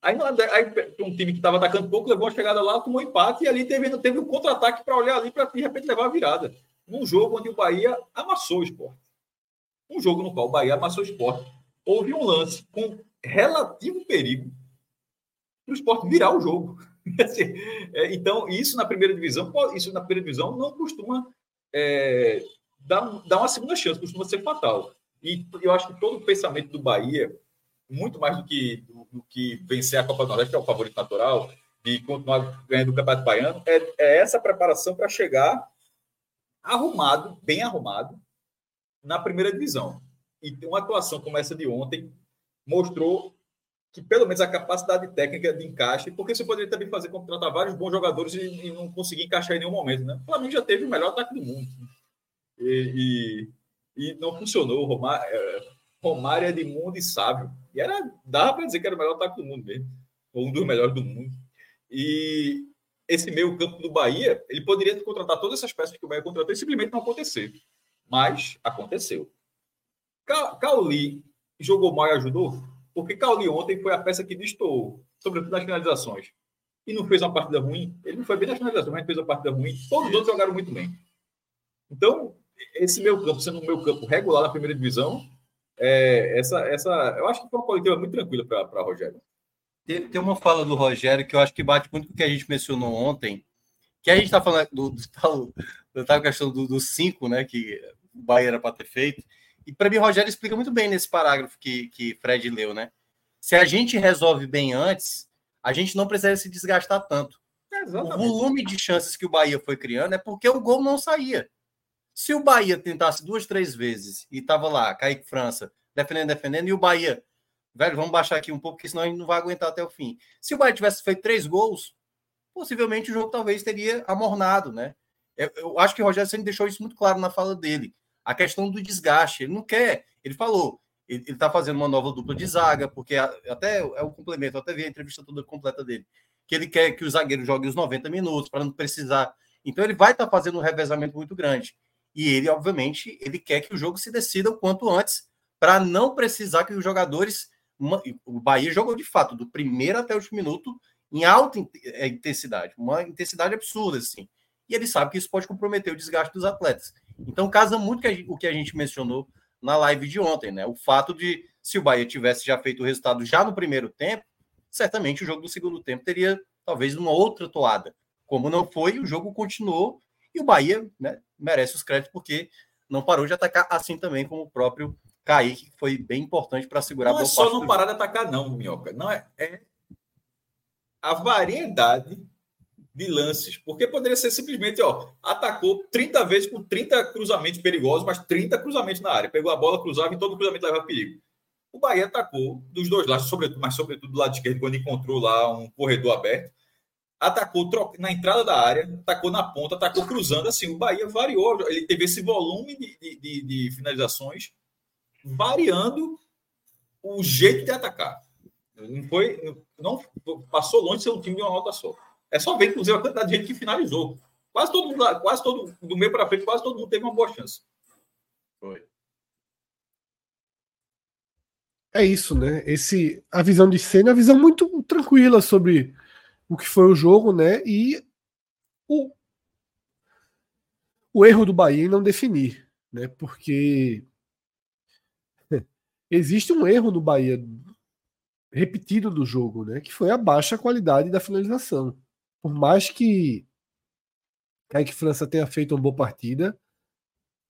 Aí, aí um time que estava atacando pouco levou a chegada lá, tomou empate e ali teve, teve um contra-ataque para olhar ali para de repente levar a virada. Num jogo onde o Bahia amassou o esporte. Um jogo no qual o Bahia amassou o esporte. Houve um lance com relativo perigo para o esporte virar o jogo. [LAUGHS] Assim, é, então, isso na primeira divisão, isso na primeira divisão não costuma é, dar, dar uma segunda chance, costuma ser fatal. E eu acho que todo o pensamento do Bahia muito mais do que, do, do que vencer a Copa do Nordeste, que é o favorito natural, e continuar ganhando o Campeonato Baiano, é, é essa preparação para chegar arrumado, bem arrumado, na primeira divisão. E uma atuação como essa de ontem mostrou que pelo menos a capacidade técnica de encaixe, porque você poderia também fazer contratar vários bons jogadores e, e não conseguir encaixar em nenhum momento, né? O Flamengo já teve o melhor ataque do mundo. E, e, e não funcionou. O Romário, é, Romário é de mundo e sábio. E era, dava para dizer que era o melhor ataque do mundo mesmo, ou um dos melhores do mundo. E esse meio campo do Bahia, ele poderia contratar todas essas peças que o Bahia contratou e simplesmente não acontecer. Mas aconteceu. Cauli jogou mal e ajudou? Porque Cauli ontem foi a peça que destoou, sobretudo nas finalizações. E não fez uma partida ruim. Ele não foi bem nas finalizações, mas fez uma partida ruim. Todos os outros jogaram muito bem. Então, esse meio campo, sendo um meio campo regular na primeira divisão, é, essa, essa, eu acho que foi uma coletiva muito tranquila para Rogério. Tem, tem, uma fala do Rogério que eu acho que bate muito com o que a gente mencionou ontem, que a gente está falando do, do, do, da questão do 5, né, que o Bahia era para ter feito. E para mim, Rogério explica muito bem nesse parágrafo que, que Fred leu, né? Se a gente resolve bem antes, a gente não precisa se desgastar tanto. É, o volume de chances que o Bahia foi criando é porque o gol não saía. Se o Bahia tentasse duas, três vezes e tava lá, Kaique França, defendendo, defendendo, e o Bahia, velho, vamos baixar aqui um pouco, porque senão a gente não vai aguentar até o fim. Se o Bahia tivesse feito três gols, possivelmente o jogo talvez teria amornado, né? Eu, acho que o Rogério sempre deixou isso muito claro na fala dele. A questão do desgaste. Ele não quer, ele falou, ele está fazendo uma nova dupla de zaga, porque até é o complemento, até vi a entrevista toda completa dele, que ele quer que o zagueiro jogue os 90 minutos para não precisar. Então ele vai estar tá fazendo um revezamento muito grande. E ele, obviamente, ele quer que o jogo se decida o quanto antes, para não precisar que os jogadores. O Bahia jogou de fato, do primeiro até o último minuto, em alta é, intensidade, uma intensidade absurda, assim. E ele sabe que isso pode comprometer o desgaste dos atletas. Então, casa muito o que a gente mencionou na live de ontem, né? O fato de, se o Bahia tivesse já feito o resultado já no primeiro tempo, certamente o jogo do segundo tempo teria talvez uma outra toada. Como não foi, o jogo continuou e o Bahia né, merece os créditos porque não parou de atacar assim também como o próprio Kaique, que foi bem importante para segurar não é só não parar de atacar, não, Minhoca. Não é, é a variedade de lances, porque poderia ser simplesmente, ó, atacou 30 vezes com 30 cruzamentos perigosos, mas 30 cruzamentos na área. Pegou a bola, cruzava e todo cruzamento levava perigo. O Bahia atacou dos dois lados, sobretudo, mas sobretudo do lado esquerdo, quando encontrou lá um corredor aberto atacou na entrada da área, atacou na ponta, atacou cruzando. Assim, o Bahia variou, ele teve esse volume de, de, de finalizações, variando o jeito de atacar. Não foi, não passou longe de ser um time de uma nota só. É só ver, inclusive, a quantidade de gente que finalizou. Quase todo mundo, quase todo do meio para frente, quase todo mundo teve uma boa chance. Foi. É isso, né? Esse, a visão de cena, é a visão muito tranquila sobre o que foi o jogo, né? E o, o erro do Bahia em não definir. né? Porque [LAUGHS] existe um erro no Bahia repetido do jogo, né? Que foi a baixa qualidade da finalização. Por mais que Kaique França tenha feito uma boa partida,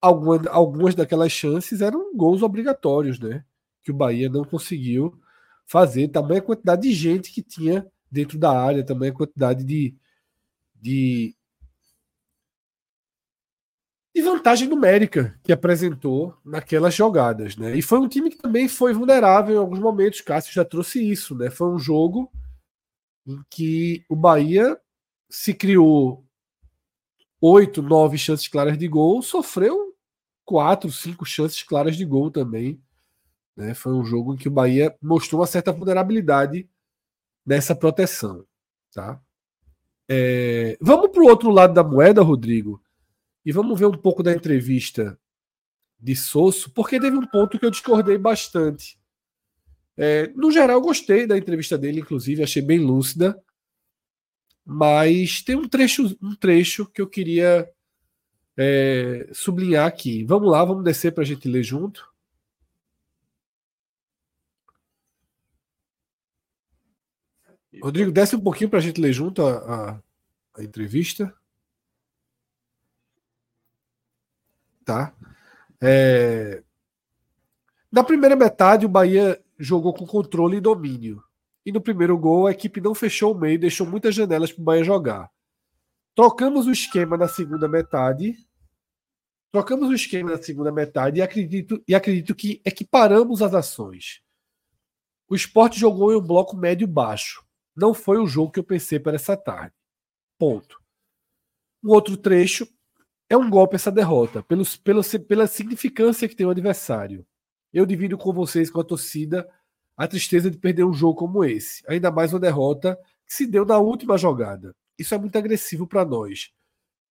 algumas, algumas daquelas chances eram gols obrigatórios, né? Que o Bahia não conseguiu fazer. Também a quantidade de gente que tinha dentro da área, também a quantidade de, de de vantagem numérica que apresentou naquelas jogadas, né? E foi um time que também foi vulnerável em alguns momentos. Cássio já trouxe isso, né? Foi um jogo em que o Bahia se criou oito, nove chances claras de gol, sofreu quatro, cinco chances claras de gol também. Né? Foi um jogo em que o Bahia mostrou uma certa vulnerabilidade nessa proteção, tá? É... Vamos para o outro lado da moeda, Rodrigo e vamos ver um pouco da entrevista de Sosso, porque teve um ponto que eu discordei bastante. É, no geral, gostei da entrevista dele, inclusive, achei bem lúcida. Mas tem um trecho, um trecho que eu queria é, sublinhar aqui. Vamos lá, vamos descer para a gente ler junto. Rodrigo, desce um pouquinho para a gente ler junto a, a, a entrevista. tá? É... Na primeira metade, o Bahia jogou com controle e domínio. E no primeiro gol, a equipe não fechou o meio, deixou muitas janelas para o Bahia jogar. Trocamos o esquema na segunda metade. Trocamos o esquema na segunda metade e acredito, e acredito que equiparamos as ações. O esporte jogou em um bloco médio-baixo. Não foi o jogo que eu pensei para essa tarde. Ponto. Um outro trecho é um golpe essa derrota, pelos, pelo, pela significância que tem o adversário. Eu divido com vocês, com a torcida, a tristeza de perder um jogo como esse. Ainda mais uma derrota que se deu na última jogada. Isso é muito agressivo para nós.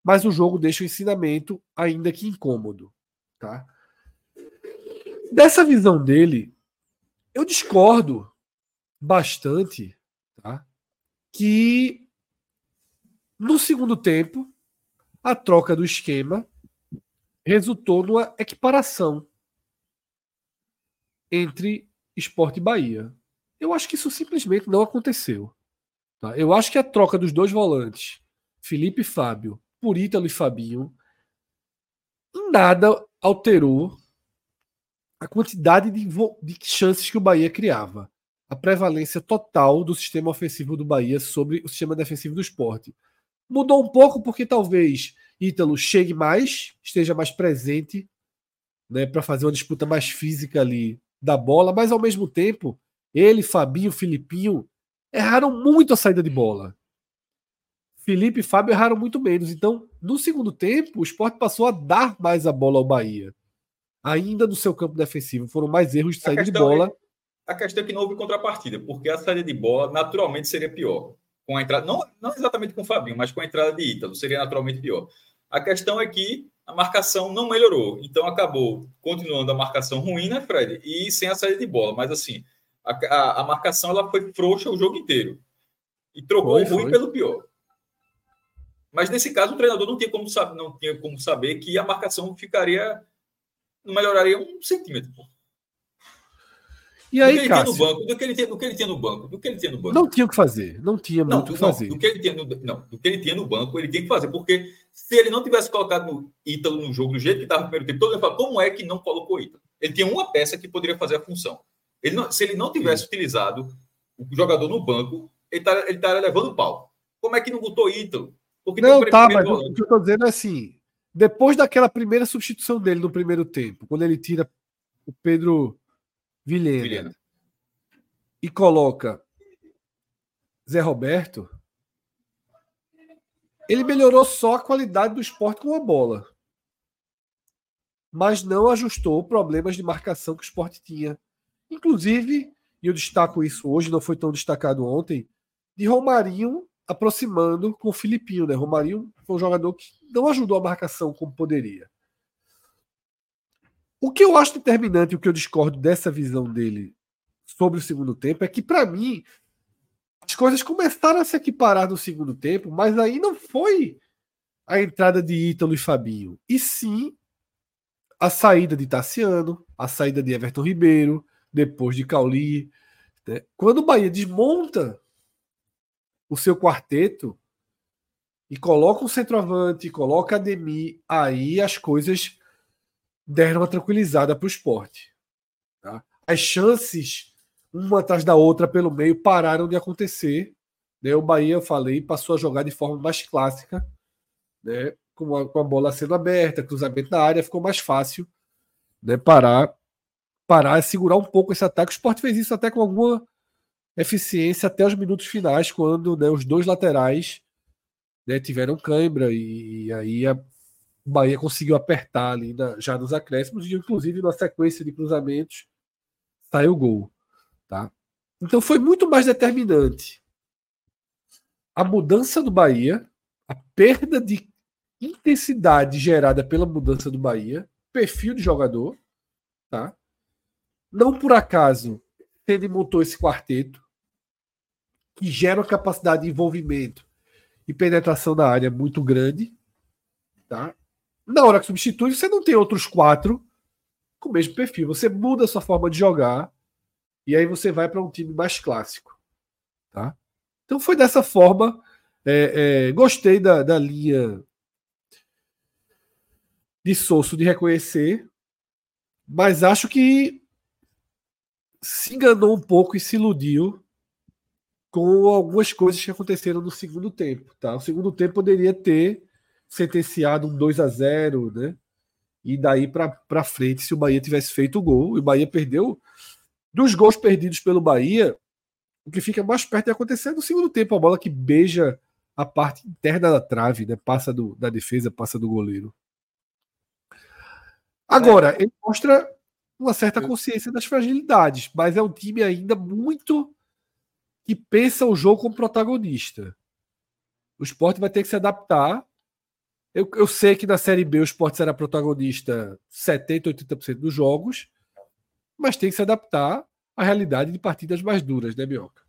Mas o jogo deixa o ensinamento, ainda que incômodo. Tá? Dessa visão dele, eu discordo bastante tá? que no segundo tempo a troca do esquema resultou numa equiparação entre Esporte e Bahia. Eu acho que isso simplesmente não aconteceu. Tá? Eu acho que a troca dos dois volantes, Felipe e Fábio, por Ítalo e Fabinho, nada alterou a quantidade de, de chances que o Bahia criava. A prevalência total do sistema ofensivo do Bahia sobre o sistema defensivo do esporte. Mudou um pouco porque talvez Ítalo chegue mais, esteja mais presente, né, para fazer uma disputa mais física ali da bola, mas ao mesmo tempo, ele, Fabinho, Filipinho erraram muito a saída de bola. Felipe e Fábio erraram muito menos. Então, no segundo tempo, o esporte passou a dar mais a bola ao Bahia. Ainda no seu campo defensivo. Foram mais erros de saída de bola. É, a questão é que não houve contrapartida, porque a saída de bola naturalmente seria pior com a entrada, não, não exatamente com o Fabinho, mas com a entrada de Ítalo, seria naturalmente pior. A questão é que a marcação não melhorou, então acabou continuando a marcação ruim, né, Fred? E sem a saída de bola, mas assim, a, a, a marcação ela foi frouxa o jogo inteiro e trocou foi, o ruim foi. pelo pior. Mas nesse caso o treinador não tinha como saber, não tinha como saber que a marcação ficaria não melhoraria um centímetro. Pô. E aí, do que ele tinha no banco, do que ele tinha, do que ele tinha no banco, do que ele tinha no banco. Não tinha o que fazer, não tinha muito o que fazer. Do que ele tinha no, não, do que ele tinha no banco, ele tinha que fazer, porque se ele não tivesse colocado no Ítalo no jogo do jeito que estava no primeiro tempo, todo mundo fala, como é que não colocou Ítalo? Ele tinha uma peça que poderia fazer a função. Ele não, se ele não tivesse Sim. utilizado o jogador no banco, ele estaria ele tá levando pau. Como é que não botou Ítalo? Porque não, tá, mas o que eu estou dizendo é assim, depois daquela primeira substituição dele no primeiro tempo, quando ele tira o Pedro Vilhena, Vilhena e coloca Zé Roberto, ele melhorou só a qualidade do esporte com a bola. Mas não ajustou problemas de marcação que o esporte tinha. Inclusive, e eu destaco isso hoje, não foi tão destacado ontem, de Romarinho aproximando com o Filipinho. Né? Romarinho foi um jogador que não ajudou a marcação como poderia. O que eu acho determinante, o que eu discordo dessa visão dele sobre o segundo tempo é que, para mim, as coisas começaram a se equiparar no segundo tempo, mas aí não foi a entrada de Ítalo e Fabinho, e sim a saída de Tassiano, a saída de Everton Ribeiro, depois de Cauli. Né? Quando o Bahia desmonta o seu quarteto e coloca um centroavante, coloca Ademir, aí as coisas deram uma tranquilizada para o esporte. Tá? As chances, uma atrás da outra pelo meio, pararam de acontecer. Né? O Bahia, eu falei, passou a jogar de forma mais clássica, né? com, a, com a bola sendo aberta, cruzamento na área, ficou mais fácil né? parar, parar segurar um pouco esse ataque. O esporte fez isso até com alguma eficiência até os minutos finais, quando né, os dois laterais né, tiveram cãibra e, e aí a, o Bahia conseguiu apertar ali na, já nos acréscimos, e inclusive na sequência de cruzamentos saiu o gol. Tá? Então foi muito mais determinante a mudança do Bahia, a perda de intensidade gerada pela mudança do Bahia, perfil de jogador, tá? Não por acaso ele montou esse quarteto que gera uma capacidade de envolvimento e penetração na área muito grande, tá? Na hora que substitui, você não tem outros quatro com o mesmo perfil. Você muda a sua forma de jogar e aí você vai para um time mais clássico. Tá? Então foi dessa forma. É, é, gostei da, da linha de Sosso de reconhecer, mas acho que se enganou um pouco e se iludiu com algumas coisas que aconteceram no segundo tempo. Tá? O segundo tempo poderia ter sentenciado um 2 a 0 né? E daí para frente, se o Bahia tivesse feito o gol, e o Bahia perdeu. Dos gols perdidos pelo Bahia, o que fica mais perto de acontecer é no segundo tempo, a bola que beija a parte interna da trave, né? Passa do, da defesa, passa do goleiro. Agora, é. ele mostra uma certa consciência das fragilidades, mas é um time ainda muito que pensa o jogo como protagonista. O esporte vai ter que se adaptar eu, eu sei que na Série B o Sport será protagonista 70%, 80% dos jogos, mas tem que se adaptar à realidade de partidas mais duras, né, Bioca?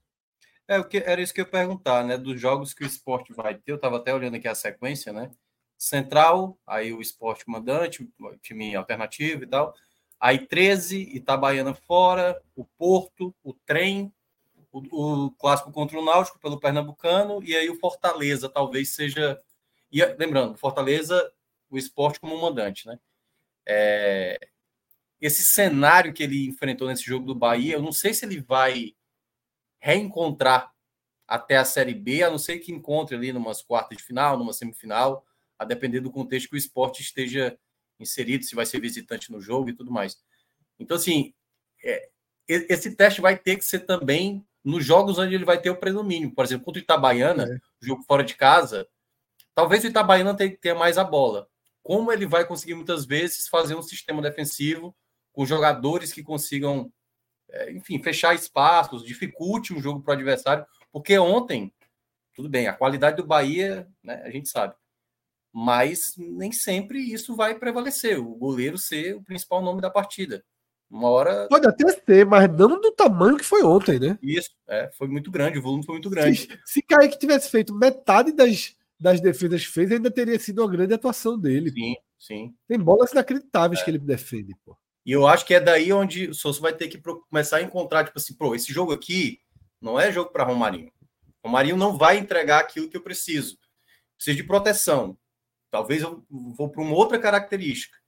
É, o que, era isso que eu ia perguntar, né? Dos jogos que o esporte vai ter, eu estava até olhando aqui a sequência, né? Central, aí o esporte mandante, time alternativo e tal. Aí 13, Itabaiana fora, o Porto, o Trem, o, o clássico contra o Náutico pelo Pernambucano, e aí o Fortaleza talvez seja e lembrando, Fortaleza, o esporte como mandante, né? É, esse cenário que ele enfrentou nesse jogo do Bahia, eu não sei se ele vai reencontrar até a Série B, a não ser que encontre ali numas quartas de final, numa semifinal, a depender do contexto que o esporte esteja inserido, se vai ser visitante no jogo e tudo mais. Então, assim, é, esse teste vai ter que ser também nos jogos onde ele vai ter o predomínio. Por exemplo, contra o Itabaiana, é. jogo fora de casa, Talvez o Itabaiana tenha mais a bola. Como ele vai conseguir muitas vezes fazer um sistema defensivo com jogadores que consigam, é, enfim, fechar espaços, dificulte um jogo para o adversário, porque ontem, tudo bem, a qualidade do Bahia, né, a gente sabe, mas nem sempre isso vai prevalecer. O goleiro ser o principal nome da partida. Uma hora. Pode até ser, mas não do tamanho que foi ontem, né? Isso, é, foi muito grande, o volume foi muito grande. Se, se Kaique tivesse feito metade das das defesas fez, ainda teria sido uma grande atuação dele. Sim, sim. Tem bolas inacreditáveis é. que ele defende, pô. E eu acho que é daí onde o Souza vai ter que começar a encontrar, tipo assim, pô, esse jogo aqui não é jogo para Romarinho. Romarinho não vai entregar aquilo que eu preciso. Preciso de proteção. Talvez eu vou para uma outra característica.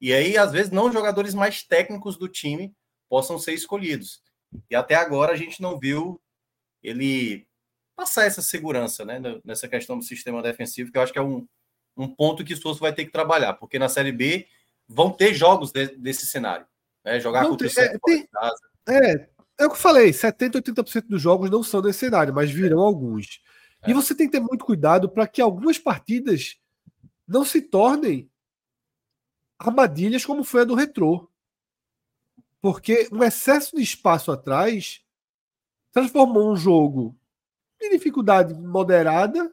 E aí, às vezes, não jogadores mais técnicos do time possam ser escolhidos. E até agora a gente não viu ele passar essa segurança né, nessa questão do sistema defensivo, que eu acho que é um, um ponto que o Souza vai ter que trabalhar, porque na Série B vão ter jogos de, desse cenário. Né, jogar não, contra o é, tem, é, é o que eu falei, 70%, 80% dos jogos não são desse cenário, mas virão alguns. É. E você tem que ter muito cuidado para que algumas partidas não se tornem armadilhas como foi a do Retrô. Porque um excesso de espaço atrás transformou um jogo de dificuldade moderada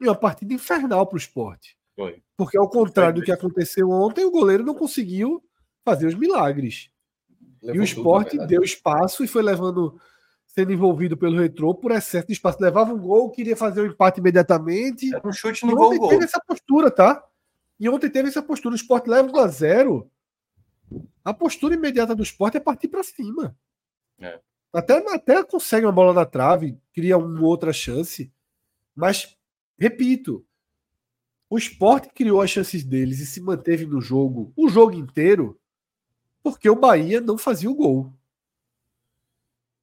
e uma partida infernal para o esporte. Foi. Porque, ao contrário do que aconteceu ontem, o goleiro não conseguiu fazer os milagres. Levou e o esporte tudo, deu espaço e foi levando, sendo envolvido pelo retrô por excesso de espaço. Levava um gol, queria fazer o um empate imediatamente. Era um chute no gol. teve essa postura, tá? E ontem teve essa postura. O esporte leva 1 a 0 A postura imediata do esporte é partir para cima. É. Até, até consegue uma bola na trave, cria uma outra chance. Mas, repito, o esporte criou as chances deles e se manteve no jogo o jogo inteiro porque o Bahia não fazia o gol.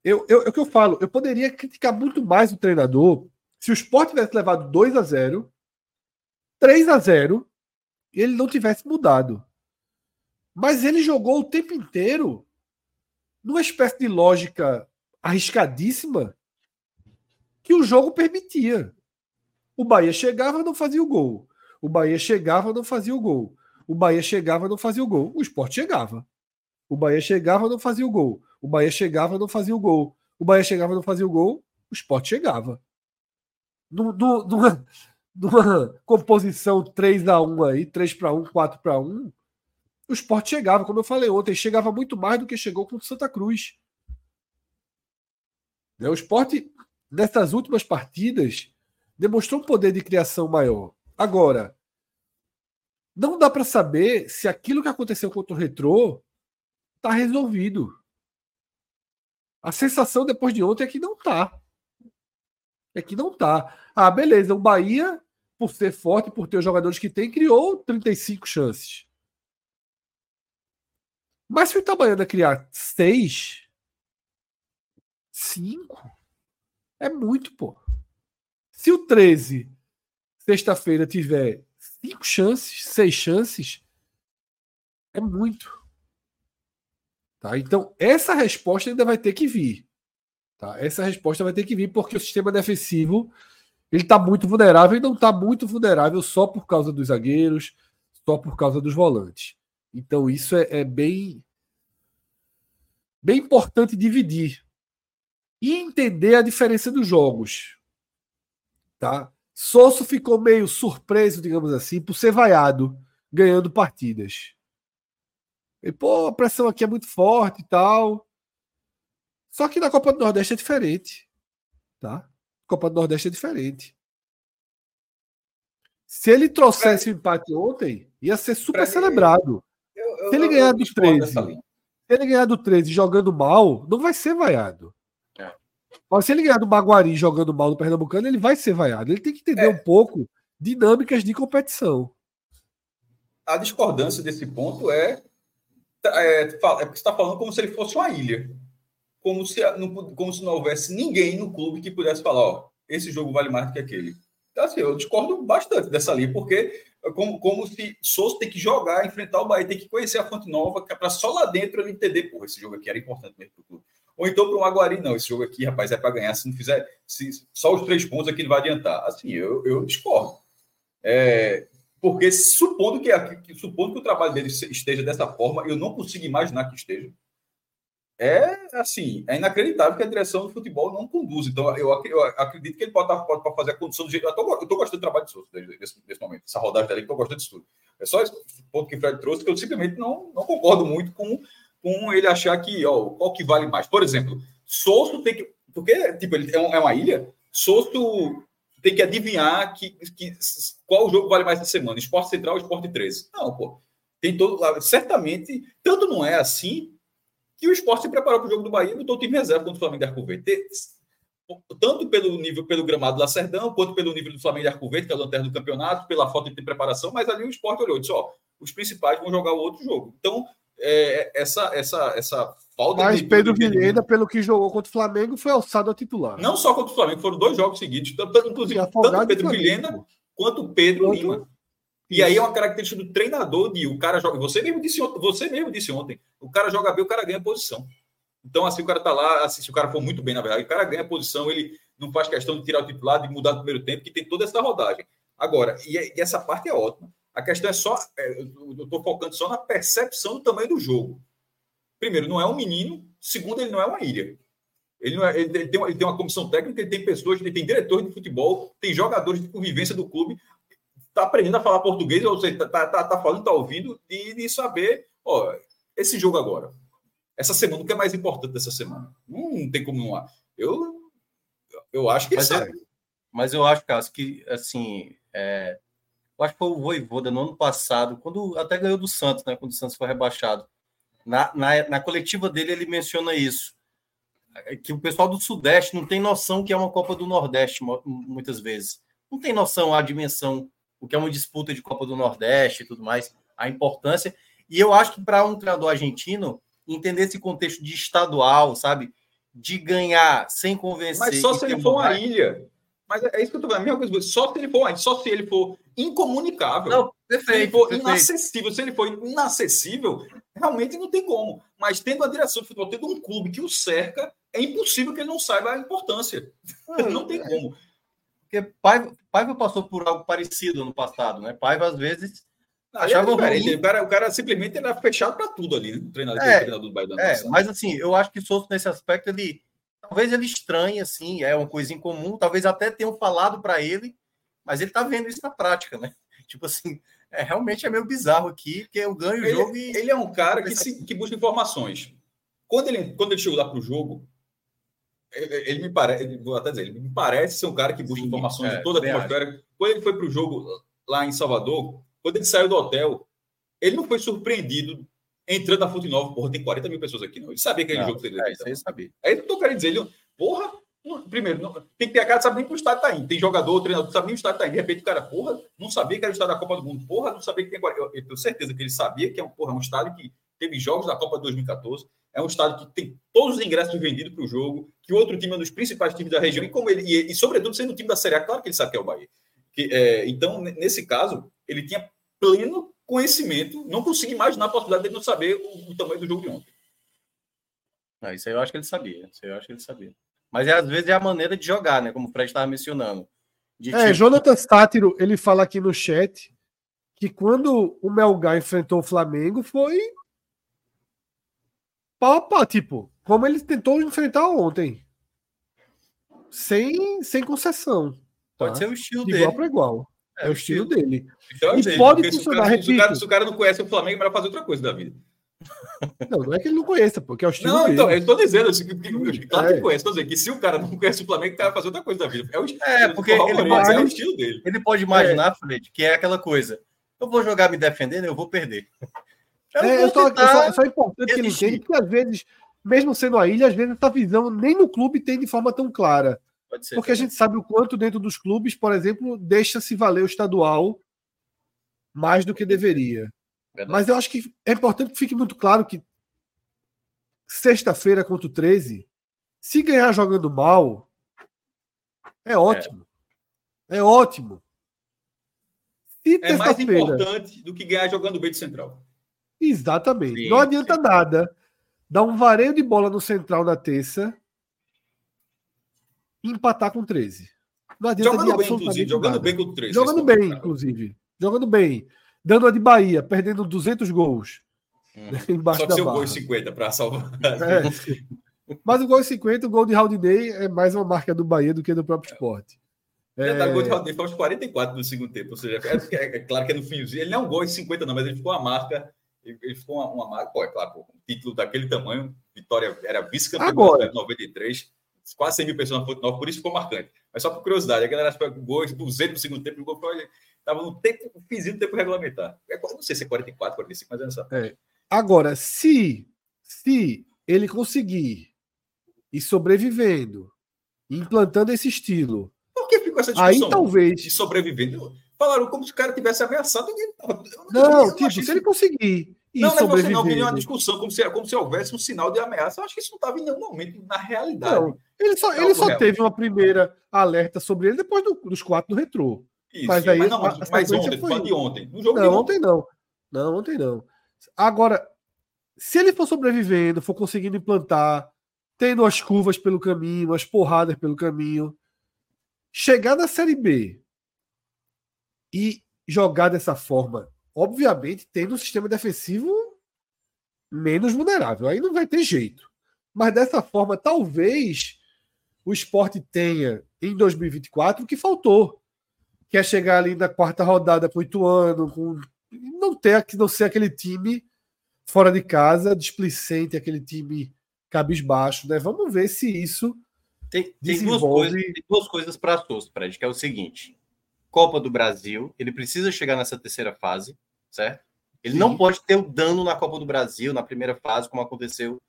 Eu, eu, é o que eu falo, eu poderia criticar muito mais o treinador se o Sport tivesse levado 2 a 0 3 a 0 e ele não tivesse mudado. Mas ele jogou o tempo inteiro numa espécie de lógica arriscadíssima que o jogo permitia. O Bahia chegava, não fazia o gol. O Bahia chegava, não fazia o gol. O Bahia chegava, não fazia o gol. O Sport chegava. O Bahia chegava, não fazia o gol. O Bahia chegava, não fazia o gol. O Bahia chegava, não fazia o gol. O Sport chegava. Numa, numa composição 3 a 1 aí, 3 para 1, 4 para 1, o Sport chegava, como eu falei ontem, chegava muito mais do que chegou contra o Santa Cruz. Né, o Sport, nessas últimas partidas, demonstrou um poder de criação maior. Agora, não dá para saber se aquilo que aconteceu contra o Retrô tá resolvido. A sensação depois de ontem é que não tá. É que não tá. Ah, beleza, o Bahia, por ser forte, por ter os jogadores que tem, criou 35 chances. Mas se o Itabaiana criar 6, 5, é muito, pô. Se o 13, sexta-feira, tiver 5 chances, 6 chances, é muito. Tá? Então, essa resposta ainda vai ter que vir. Tá? Essa resposta vai ter que vir porque o sistema defensivo ele está muito vulnerável e não está muito vulnerável só por causa dos zagueiros, só por causa dos volantes. Então, isso é, é bem, bem importante dividir e entender a diferença dos jogos. Tá? Sosso ficou meio surpreso, digamos assim, por ser vaiado ganhando partidas. E, pô, a pressão aqui é muito forte e tal. Só que na Copa do Nordeste é diferente. Tá? Copa do Nordeste é diferente. Se ele trouxesse o empate ontem, ia ser super celebrado. Eu, eu, se ele ganhar do 13, se ele ganhar do 13 jogando mal, não vai ser vaiado. É. Mas se ele ganhar do Maguari jogando mal no Pernambucano, ele vai ser vaiado. Ele tem que entender é. um pouco dinâmicas de competição. A discordância desse ponto é é, é porque você está falando como se ele fosse uma ilha. Como se, não, como se não houvesse ninguém no clube que pudesse falar, ó, esse jogo vale mais do que aquele. Então, assim, eu discordo bastante dessa linha, porque é como, como se Souza tem que jogar, enfrentar o Bahia, tem que conhecer a Fonte Nova, para só lá dentro ele entender, pô, esse jogo aqui era importante mesmo para o clube. Ou então para o Aguari, não, esse jogo aqui, rapaz, é para ganhar. Se não fizer, se, só os três pontos aqui não vai adiantar. Assim, eu, eu discordo. É, porque supondo que, que, supondo que o trabalho dele esteja dessa forma, eu não consigo imaginar que esteja. É assim, é inacreditável que a direção do futebol não conduz. Então, eu, eu acredito que ele pode, pode fazer a condução do jeito. Eu estou gostando do trabalho de Souza nesse, momento. Essa rodagem dele que eu estou gostando disso tudo. É só esse ponto que o Fred trouxe que eu simplesmente não, não concordo muito com, com ele achar que ó, qual que vale mais. Por exemplo, Souza tem que. Porque, tipo, ele é, é uma ilha. Souza tem que adivinhar que, que, qual jogo vale mais essa semana, Esporte Central ou Esporte 13. Não, pô. Tem todo. Certamente, tanto não é assim que o esporte se preparou para o jogo do Bahia e botou o time reserva contra o Flamengo de Arco Verde. Tanto pelo nível, pelo gramado do Lacerdão, quanto pelo nível do Flamengo de Arco Verde, que é o lanterna do campeonato, pela falta de preparação, mas ali o esporte olhou e disse: ó, os principais vão jogar o outro jogo. Então, é, essa, essa, essa falta Mas de. Mas Pedro Vilhena, pelo que jogou contra o Flamengo, foi alçado a titular. Não só contra o Flamengo, foram dois jogos seguidos, tanto, inclusive tanto Pedro Vilhena quanto Pedro Outro... Lima. E aí é uma característica do treinador de o cara joga. Você mesmo disse, você mesmo disse ontem, o cara joga bem, o cara ganha posição. Então, assim, o cara tá lá, assim, se o cara for muito bem, na verdade, o cara ganha posição, ele não faz questão de tirar o titular, de mudar no primeiro tempo, que tem toda essa rodagem. Agora, e, e essa parte é ótima. A questão é só, é, eu estou focando só na percepção do tamanho do jogo. Primeiro, não é um menino. Segundo, ele não é uma ilha. Ele, é, ele, tem, uma, ele tem uma comissão técnica, ele tem pessoas, ele tem diretores de futebol, tem jogadores de convivência do clube. Está aprendendo a falar português, ou seja, está tá, tá, tá falando, está ouvindo, e de saber, ó, esse jogo agora. Essa semana, o que é mais importante dessa semana? Não, não tem como não. Eu, eu acho que mas, é, mas eu acho, Cássio, que assim. É eu acho que foi o Voivoda no ano passado, quando até ganhou do Santos, né? Quando o Santos foi rebaixado. Na, na, na coletiva dele, ele menciona isso. Que o pessoal do Sudeste não tem noção que é uma Copa do Nordeste, muitas vezes. Não tem noção a dimensão, o que é uma disputa de Copa do Nordeste e tudo mais, a importância. E eu acho que para um treinador argentino, entender esse contexto de estadual, sabe? De ganhar sem convencer. Mas só se ele for uma ilha. Mas é isso que eu tô falando, a mesma coisa. Só se ele for, só se ele for incomunicável. Não, perfeito, se ele for perfeito. inacessível, se ele for inacessível, realmente não tem como. Mas tendo a direção de futebol, tendo um clube que o cerca, é impossível que ele não saiba a importância. Ah, [LAUGHS] não tem é. como. Porque Paiva, Paiva passou por algo parecido no passado, né? Paiva, às vezes, achava cara, ruim. o, cara, o cara simplesmente era fechado para tudo ali, né? Treinador, é, treinador do Bahia da é, Mas assim, eu acho que Souto, nesse aspecto, ele talvez ele estranhe, assim, é uma coisa incomum, talvez até tenham falado para ele, mas ele tá vendo isso na prática, né? [LAUGHS] Tipo assim, é, realmente é meio bizarro aqui, porque eu ganho ele, o jogo e. Ele é um cara que, se, que busca informações. Quando ele, quando ele chegou lá para o jogo, ele, ele, me parece, vou até dizer, ele me parece ser um cara que busca Sim, informações é, de toda a atmosfera. Quando ele foi para o jogo lá em Salvador, quando ele saiu do hotel, ele não foi surpreendido entrando na Fonte Nova, porra, tem 40 mil pessoas aqui, não. Ele sabia que aquele jogo seria. É, isso aí sabia. Aí eu tô querendo dizer, ele, porra, primeiro, não, tem que ter a cara de saber nem que o estádio tá indo. Tem jogador, treinador, não sabe nem o estádio tá indo. De repente, o cara, porra, não sabia que era o estádio da Copa do Mundo. Porra, não sabia que tem 40. Eu, eu tenho certeza que ele sabia que é um, porra, é um estádio que teve jogos da Copa de 2014. É um estádio que tem todos os ingressos vendidos para o jogo, que o outro time é um dos principais times da região, e como ele, e, e sobretudo sendo o time da Série A, claro que ele sabe que é o Bahia. Que, é, então, nesse caso, ele tinha pleno conhecimento, não consigo imaginar a possibilidade de não saber o, o, tamanho do jogo de ontem. Ah, isso aí eu acho que ele sabia. Isso aí eu acho que ele sabia. Mas é, às vezes é a maneira de jogar, né? Como o Fred estava mencionando. De, é, tipo... Jonathan Sátiro, ele fala aqui no chat que quando o Melgar enfrentou o Flamengo foi pau a pau, tipo, como ele tentou enfrentar ontem. Sem, sem concessão. Pode tá? ser o estilo de dele. Igual para igual. É, é o estilo, estilo dele. Então, e pode funcionar, se o, cara, se, o cara, se o cara não conhece o Flamengo, é melhor fazer outra coisa da vida. Não, não é que ele não conheça, porque é o estilo não, dele. Não, então, eu estou dizendo, assim, que, claro é. que conhece, estou dizendo que se o cara não conhece o Flamengo, o cara vai fazer outra coisa da vida. É, o, é porque ele pode, é o estilo dele. Ele pode imaginar, é. Fred, que é aquela coisa, eu vou jogar me defendendo, eu vou perder. Eu é, eu só, eu só, só é importante que ele entenda que às vezes, mesmo sendo a ilha, às vezes essa visão nem no clube tem de forma tão clara. Ser, porque também. a gente sabe o quanto dentro dos clubes, por exemplo, deixa-se valer o estadual mais do que deveria. Verdade. Mas eu acho que é importante que fique muito claro que sexta-feira contra o 13, se ganhar jogando mal, é ótimo. É, é ótimo. E é mais importante do que ganhar jogando bem de central. Exatamente. Sim, Não adianta sim. nada dar um vareio de bola no central na terça e empatar com 13. Não adianta jogando bem, inclusive. Jogando bem com o 13. Jogando bem, inclusive. Jogando bem. Dando a de Bahia, perdendo 200 gols. Hum. [LAUGHS] Embaixo Só que seu gol 50 para salvar. É. Mas o gol 50, o gol de Haldinei é mais uma marca do Bahia do que do próprio esporte. É... O gol de Haldinei foi aos 44 do segundo tempo. Ou seja, é, é, é, claro que é no finzinho. Ele não é um gol em 50, não, mas ele ficou uma marca. Ele ficou uma, uma marca. Pô, é claro, pô, um título daquele tamanho. Vitória era vice-campeão em 93 quase 100 mil pessoas na Fonte Nova, por isso ficou marcante. Mas só por curiosidade, a galera foi gol, 200 no segundo tempo, o gol foi, estava no tempo, fizinho do tempo regulamentar. É, não sei se é 44, 45, mas é nessa. É. Agora, se, se ele conseguir ir sobrevivendo, implantando esse estilo. Por que ficou essa discussão? Aí talvez. De sobrevivendo. Falaram como se o cara tivesse ameaçado. Não, não tipo, se ele conseguir não, não é você não, uma discussão como se, como se houvesse um sinal de ameaça. Eu acho que isso não estava em nenhum momento na realidade. Não, ele só, ele só teve uma primeira alerta sobre ele depois do, dos quatro do retrô. Isso, mas aí, mas, não, mas, mas ontem, foi de ontem. No jogo não, ontem não. Não, ontem não. Agora, se ele for sobrevivendo, for conseguindo implantar, tendo as curvas pelo caminho, as porradas pelo caminho, chegar na Série B e jogar dessa forma obviamente tendo um sistema defensivo menos vulnerável. Aí não vai ter jeito. Mas dessa forma, talvez o esporte tenha em 2024 o que faltou. Que é chegar ali na quarta rodada para oito anos, com não ter não ser aquele time fora de casa, displicente, aquele time cabisbaixo, né? Vamos ver se isso tem, tem duas coisas, tem duas coisas para a Fred, que é o seguinte: Copa do Brasil, ele precisa chegar nessa terceira fase, certo? Ele Sim. não pode ter o dano na Copa do Brasil, na primeira fase, como aconteceu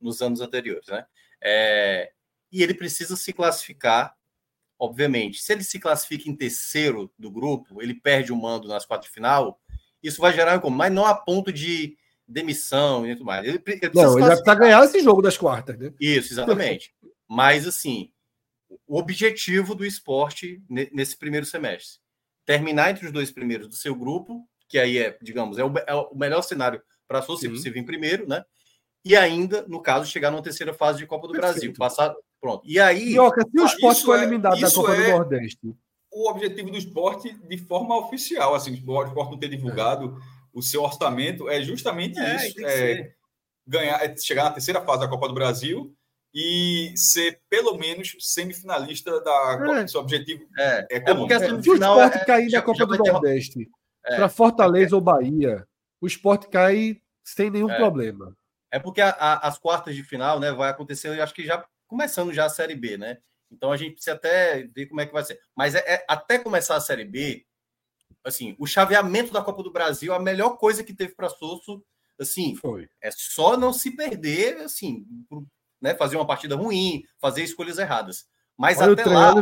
nos anos anteriores, né? É, e ele precisa se classificar, obviamente. Se ele se classifica em terceiro do grupo, ele perde o mando nas quartas de final, isso vai gerar um mas não a ponto de demissão e tudo mais. Ele, ele não, ele vai precisar ganhar esse jogo das quartas, né? Isso, exatamente. mas, assim, o objetivo do esporte nesse primeiro semestre. Terminar entre os dois primeiros do seu grupo, que aí é, digamos, é o, é o melhor cenário para a sua, se possível, em primeiro, né? E ainda, no caso, chegar numa terceira fase de Copa do Perfeito. Brasil. Passar. Pronto. E aí. Mioca, se o ah, esporte for é, eliminado da Copa é do Nordeste. O objetivo do esporte de forma oficial, assim, o esporte não ter divulgado o seu orçamento, é justamente é, isso. É, ganhar, é chegar na terceira fase da Copa do Brasil e ser pelo menos semifinalista da Copa. É. Seu objetivo é, é, é porque a semifinal. Se o esporte é, cair na Copa do Nordeste é. para Fortaleza ou Bahia, o esporte cai sem nenhum é. problema. É porque a, a, as quartas de final, né, vai acontecer, eu acho que já começando já a Série B, né? Então a gente precisa até ver como é que vai ser. Mas é, é até começar a Série B, assim, o chaveamento da Copa do Brasil, a melhor coisa que teve para Sosso, assim, foi. É só não se perder, assim, né, fazer uma partida ruim, fazer escolhas erradas. Mas olha até trem, lá.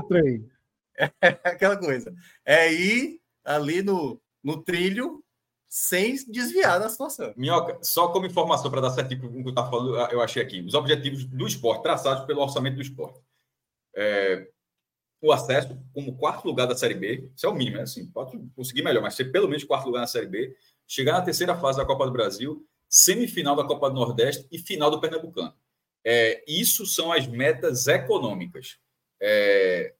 É [LAUGHS] aquela coisa. É ir ali no, no trilho sem desviar da situação. Minhoca, só como informação para dar certinho com o que eu estava falando, eu achei aqui. Os objetivos do esporte, traçados pelo orçamento do esporte. É, o acesso como quarto lugar da Série B, isso é o mínimo, né? Assim, pode conseguir melhor, mas ser pelo menos quarto lugar na Série B, chegar na terceira fase da Copa do Brasil, semifinal da Copa do Nordeste e final do Pernambucano. É, isso são as metas econômicas. É,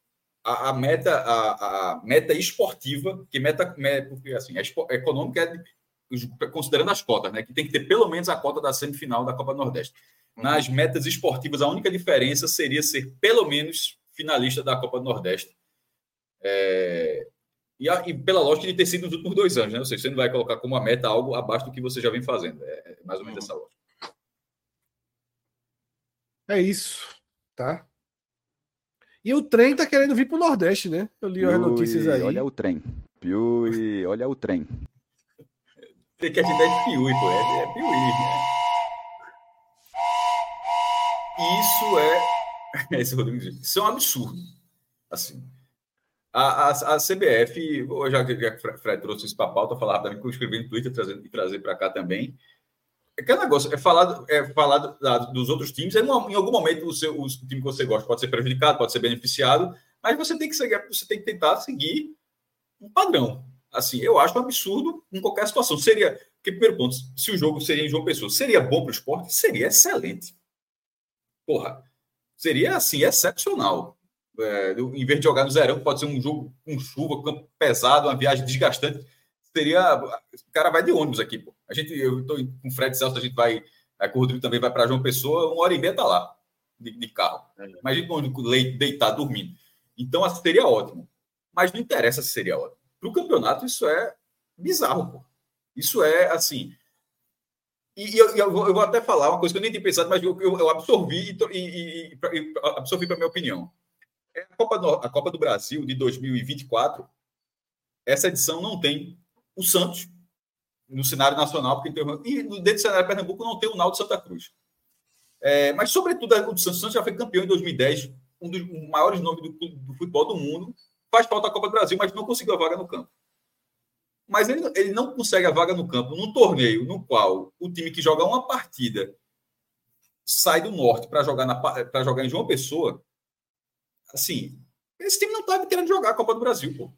a, a, meta a, a, meta esportiva, que meta, porque assim, a econômica é considerando as cotas, né, que tem que ter pelo menos a cota da semifinal da Copa do Nordeste. Uhum. Nas metas esportivas, a única diferença seria ser pelo menos finalista da Copa do Nordeste. É, e, a, e, pela lógica de ter sido nos últimos dois anos, né? Ou seja, você não vai colocar como a meta algo abaixo do que você já vem fazendo. É, é mais ou menos uhum. essa lógica. É isso, tá? E o trem tá querendo vir pro Nordeste, né? Eu li as notícias aí. Olha o trem. Piui, olha o trem. Tem que ajudar de Piui, pô. É, é Piui. Né? Isso é. [LAUGHS] Esse Rodrigo Isso é um absurdo. Assim. A, a, a CBF, já que o Fred trouxe isso para a pauta, falar também que eu escrevi no Twitter trazer, e trazer para cá também. Aquele negócio, é falar, é falar dos outros times, é em algum momento o, seu, o time que você gosta pode ser prejudicado, pode ser beneficiado, mas você tem que seguir, você tem que tentar seguir um padrão. Assim, eu acho um absurdo em qualquer situação. Seria, porque, primeiro ponto, se o jogo seria em João Pessoa, seria bom para o esporte? Seria excelente. Porra, seria assim, excepcional. É, em vez de jogar no zerão, pode ser um jogo com chuva, campo pesado, uma viagem desgastante seria. O cara vai de ônibus aqui, pô. A gente, eu estou com o Fred Celso, a gente vai. Aí o Rodrigo também vai para João Pessoa, uma hora e meia tá lá, de, de carro. É. Imagina quando leite, deitado, dormindo. Então, assim, seria ótimo. Mas não interessa se seria ótimo. Para o campeonato, isso é bizarro, pô. Isso é assim. E, eu, eu, vou, eu, vou, até falar uma coisa que eu nem tinha pensado, mas eu, eu absorvi e, e, e absorvi para minha opinião. É a Copa, do, a Copa do Brasil de 2024, essa edição não tem o Santos no cenário nacional, porque tem, e dentro do cenário Pernambuco não tem o Naldo Santa Cruz. É, mas, sobretudo, o Santos, Santos já foi campeão em 2010, um dos maiores nomes do, do, futebol do mundo, faz falta a Copa do Brasil, mas não conseguiu a vaga no campo. Mas ele, ele não consegue a vaga no campo num torneio no qual o time que joga uma partida sai do norte para jogar, jogar em João Pessoa. Assim, esse time não estava querendo jogar a Copa do Brasil, pô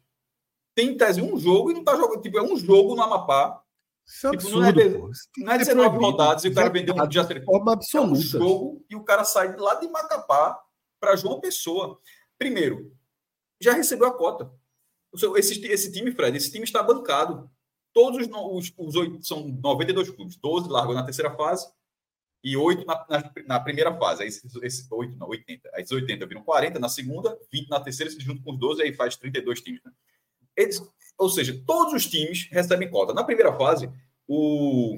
tem em tese um jogo e não tá jogando. Tipo, é um jogo no Amapá. Isso é tipo, absurdo, não é, não é 19 rodadas e o cara vendeu um dia. De forma absoluta. É um jogo e o cara sai lá de Macapá para João Pessoa. Primeiro, já recebeu a cota. Esse, esse time, Fred, esse time está bancado. Todos os, os, oito, são 92 clubes, 12 largou na terceira fase e 8 na, na, na primeira fase. Aí esses, esses 8, não, 80. Aí esses 80 viram 40 na segunda, 20 na terceira, se junto com os 12, aí faz 32 times. Né? Eles, ou seja, todos os times recebem cota. Na primeira fase, o,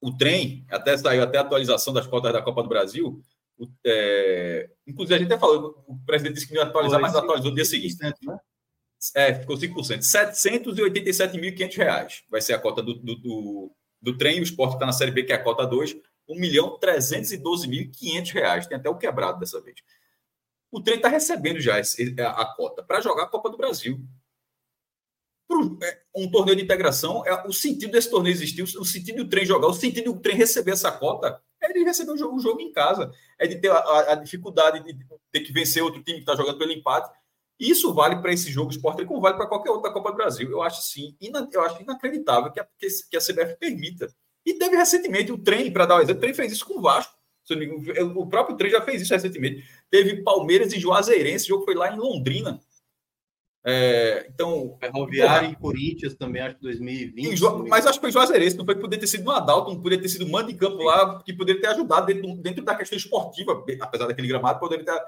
o trem, até saiu até a atualização das cotas da Copa do Brasil. O, é, inclusive, a gente até falou, o presidente disse que não ia atualizar, mas atualizou no dia seguinte. Né? É, ficou 5%. 787.500 reais vai ser a cota do, do, do, do trem. O esporte está na Série B, que é a cota 2. 1 milhão 312.500 reais. Tem até o quebrado dessa vez. O trem está recebendo já a, a cota para jogar a Copa do Brasil. É, um torneio de integração, é, o sentido desse torneio existir, o sentido do trem jogar, o sentido do trem receber essa cota é de receber o jogo, o jogo em casa. É de ter a, a dificuldade de ter que vencer outro time que está jogando pelo empate. Isso vale para esse jogo esporte, como vale para qualquer outra Copa do Brasil. Eu acho sim, eu acho inacreditável que a, que a CBF permita. E teve recentemente o trem, para dar um exemplo, o trem fez isso com o Vasco. O próprio trem já fez isso recentemente. Teve Palmeiras e Juazeirense, o jogo foi lá em Londrina. É, então. Ferroviário e Corinthians também, acho que 2020. Jo... Mas acho que foi Juazeirense, não foi poder ter sido no Adalto, não poderia ter sido mando de campo lá, que poderia ter ajudado dentro, dentro da questão esportiva, apesar daquele gramado, poderia ter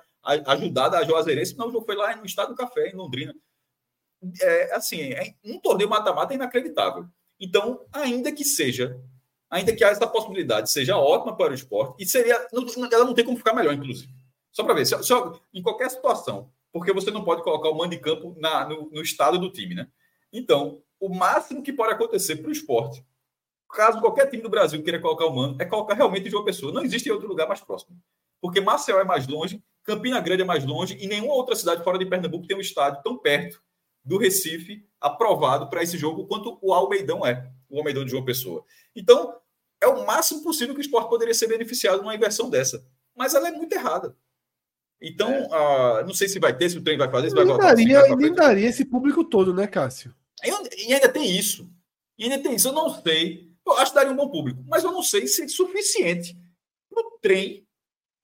ajudado a Juazeirense, não, o jogo foi lá no Estado do Café, em Londrina. É, assim, é, um torneio mata-mata é inacreditável. Então, ainda que seja, ainda que essa possibilidade seja ótima para o esporte, e seria. Ela não tem como ficar melhor, inclusive. Só para ver, se, se, em qualquer situação, porque você não pode colocar o mando de campo na, no, no estado do time, né? Então, o máximo que pode acontecer para o esporte, caso qualquer time do Brasil queira colocar o mando, é colocar realmente uma pessoa. Não existe outro lugar mais próximo. Porque Marcel é mais longe, Campina Grande é mais longe e nenhuma outra cidade fora de Pernambuco tem um estádio tão perto do Recife aprovado para esse jogo quanto o Almeidão é, o Almeidão de João Pessoa. Então, é o máximo possível que o esporte poderia ser beneficiado numa inversão dessa. Mas ela é muito errada. Então, é. uh, não sei se vai ter, se o trem vai fazer, se vai voltar. Daria, vai nem daria esse público todo, né, Cássio? E, ainda tem isso. E ainda tem isso. Eu não sei. Eu acho que daria um bom público, mas eu não sei se é suficiente para o trem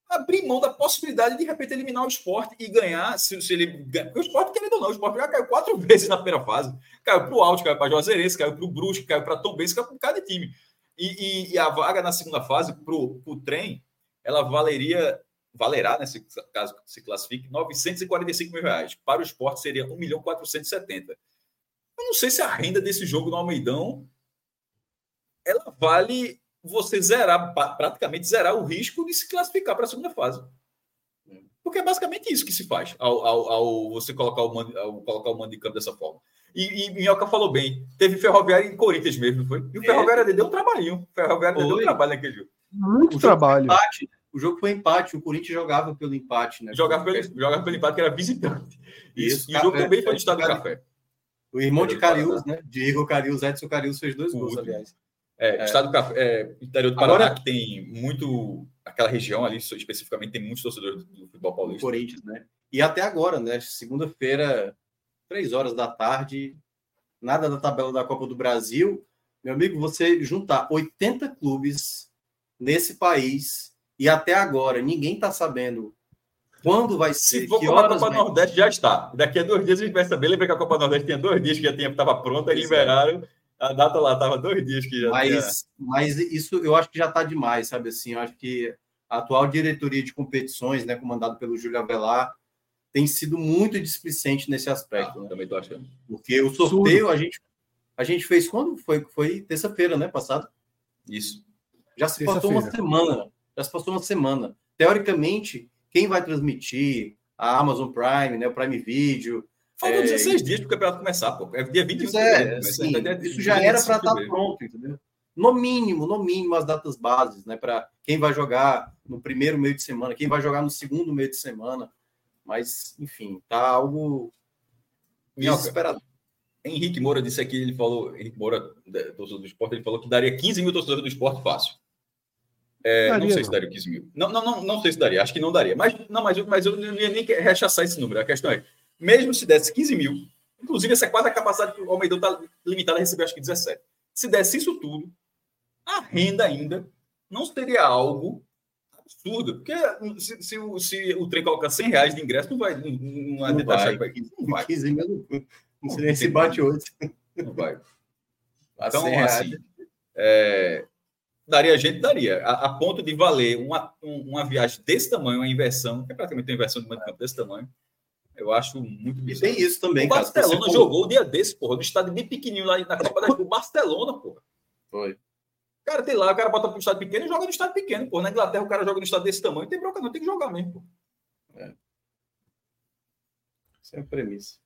abrir mão da possibilidade de, de repente, eliminar o esporte e ganhar. Se, se ele Porque o esporte, querendo ou não, o esporte já caiu quatro [LAUGHS] vezes na primeira fase. Caiu para o Alto, caiu para o Juazeirense, caiu para o Brusque, caiu para Tom Benz, caiu para cada time. E, e, e, a vaga na segunda fase para o trem, ela valeria valerá, nesse caso se classifique, 945 mil reais. Para o esporte seria 1 milhão 470. Eu não sei se a renda desse jogo no Almeidão ela vale você zerar, praticamente zerar o risco de se classificar para a segunda fase. Porque é basicamente isso que se faz ao, ao, ao você colocar o, mando, ao colocar o mando de campo dessa forma. E, e Minhoca falou bem, teve Ferroviário em Corinthians mesmo, foi? E o Ferroviário é. deu um trabalhinho. O Ferroviário deu um trabalho naquele jogo. Muito trabalho. Empate, o jogo foi empate, o Corinthians jogava pelo empate, né? Jogava pelo, jogava pelo empate, que era visitante. Isso. E o jogo também foi no estado do café. O irmão de Carius, né? Diego Carius, Edson Carius fez dois gols, aliás. É, é. Estado do Café, é, interior do Paraná, Agora, que tem muito. Aquela região ali, especificamente, tem muitos torcedores do futebol paulista. Corinthians, né? E até agora, né? Segunda-feira, três horas da tarde, nada da tabela da Copa do Brasil. Meu amigo, você juntar 80 clubes nesse país e até agora, ninguém está sabendo quando vai ser. Se for como a Copa vai... Nordeste, já está. Daqui a dois dias a gente vai saber. Lembra que a Copa Nordeste tinha dois dias que já estava pronta, e é. liberaram. A data lá estava dois dias que já mas, tinha... mas isso eu acho que já está demais, sabe assim? Eu acho que a atual diretoria de competições, né, comandado pelo Júlio Avelar, tem sido muito displicente nesse aspecto. Ah, né? Também estou achando. Porque o sorteio a gente, a gente fez quando? Foi, foi terça-feira, né? Passado. Isso. Já se passou uma semana já se passou uma semana. Teoricamente, quem vai transmitir? A Amazon Prime, né, o Prime Video. Faltam é... 16 dias para o campeonato começar, pô. É dia 21 é, assim, Isso já era para estar tá pronto, entendeu? No mínimo, no mínimo, as datas bases, né? Para quem vai jogar no primeiro meio de semana, quem vai jogar no segundo meio de semana. Mas, enfim, tá algo desesperador. Henrique Moura disse aqui, ele falou, Henrique Moura, torcedor do esporte, ele falou que daria 15 mil torcedores do esporte fácil. É, daria, não sei se daria 15 mil. Não, não, não, não sei se daria, acho que não daria. Mas, não, mas, mas eu não ia nem rechaçar esse número. A questão é, mesmo se desse 15 mil, inclusive essa é quase a capacidade que o Almeidão está limitado a receber, acho que 17. Se desse isso tudo, a renda ainda não seria algo absurdo. Porque se, se, o, se o trem coloca 100 reais de ingresso, não vai. Não, não, não vai. vai. Não vai. 15 mil, não sei nem se bate 8. Não vai. [LAUGHS] Então, assim, é, Daria gente, daria. A, a ponto de valer uma, uma viagem desse tamanho, uma inversão, que é praticamente uma inversão de de campo desse tamanho, eu acho muito bizarro. E tem isso também, O Barcelona cara, jogou o dia desse, porra, no estádio bem pequenininho lá na Copa da do Barcelona, porra. Foi. Cara, tem lá, o cara bota pro estádio pequeno e joga no estádio pequeno, porra. Na Inglaterra o cara joga no estádio desse tamanho, tem bronca não, tem que jogar mesmo, porra. É. Isso é a premissa.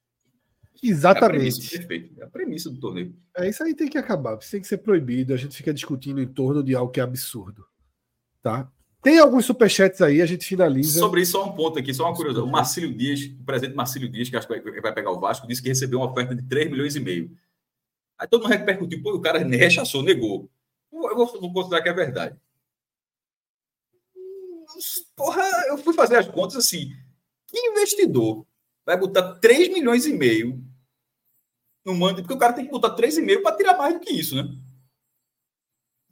Exatamente. É a perfeito. É a premissa do torneio. É isso aí tem que acabar. Isso tem que ser proibido. A gente fica discutindo em torno de algo que é absurdo. Tá? Tem alguns superchats aí, a gente finaliza. Sobre isso, só um ponto aqui, só uma curiosidade. O Marcílio Dias, o presidente Marcílio Dias, que acho que vai, vai pegar o Vasco, disse que recebeu uma oferta de 3 milhões e meio. Aí todo mundo repercutiu, pô, o cara rechaçou, negou. Eu vou, vou considerar que é verdade. Porra, eu fui fazer as contas assim. Que investidor vai botar 3 milhões e meio no mando? Porque o cara tem que botar 3,5 para tirar mais do que isso, né?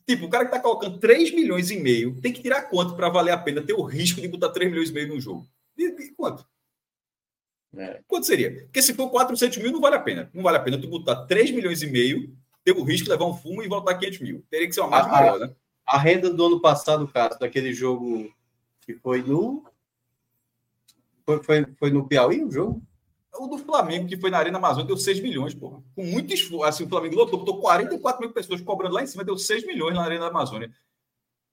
Tipo, o cara que está colocando 3 milhões e meio tem que tirar quanto para valer a pena ter o risco de botar 3 milhões e meio no jogo? E, e quanto? É. Quanto seria? Porque se for 400 mil, não vale a pena. Não vale a pena tu botar 3 milhões e meio, ter o risco de levar um fumo e voltar 500 mil. Teria que ser uma margem maior, né? A renda do ano passado, Cássio, daquele jogo que foi no. Foi, foi, foi no Piauí o jogo? O do Flamengo, que foi na Arena Amazônia, deu 6 milhões, porra. Com muito esforço. Assim, o Flamengo lotou, botou 44 mil pessoas cobrando lá em cima, deu 6 milhões na Arena Amazônia.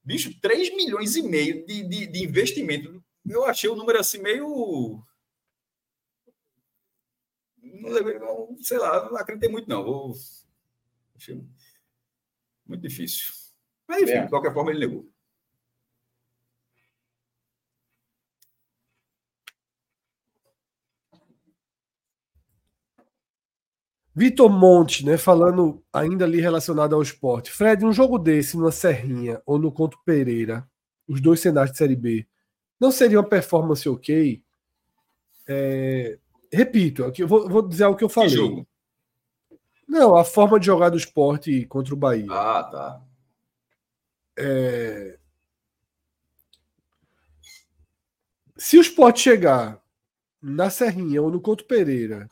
Bicho, 3 milhões e meio de, de, de investimento. Eu achei o número assim meio. Não sei lá, não acreditei muito, não. Vou... Achei muito difícil. Mas, enfim, é. de qualquer forma, ele negou. Vitor Monte, né, falando ainda ali relacionado ao esporte. Fred, um jogo desse numa Serrinha ou no Conto Pereira, os dois cenários de Série B, não seria uma performance ok? É, repito, aqui eu vou, vou dizer o que eu falei. Que jogo? Não, a forma de jogar do esporte contra o Bahia. Ah, tá. É... Se o esporte chegar na Serrinha ou no Conto Pereira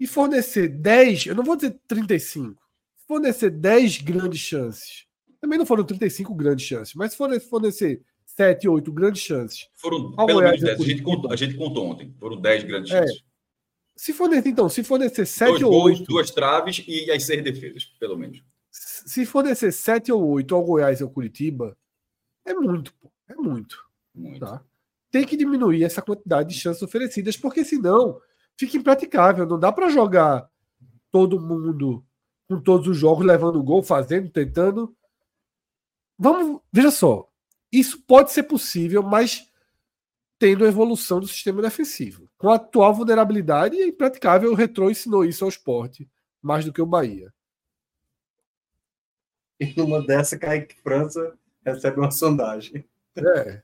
e fornecer 10, eu não vou dizer 35, fornecer 10 grandes chances. Também não foram 35 grandes chances, mas fornecer 7, 8 grandes chances. Foram pelo menos 10. A gente, contou, a gente contou ontem. Foram 10 grandes é. chances. Se fornecer, então, se fornecer 7 ou 8. Duas traves e as seis defesas, pelo menos. Se fornecer 7 ou 8 ao Goiás e ao Curitiba, é muito, pô. É muito. muito. Tá? Tem que diminuir essa quantidade de chances oferecidas, porque senão fica impraticável. Não dá para jogar todo mundo com todos os jogos levando gol, fazendo, tentando. Vamos, veja só. Isso pode ser possível, mas tendo a evolução do sistema defensivo. Com a atual vulnerabilidade, é impraticável. O Retrô ensinou isso ao esporte, mais do que o Bahia. E numa dessa, Kaique França recebe uma sondagem. É.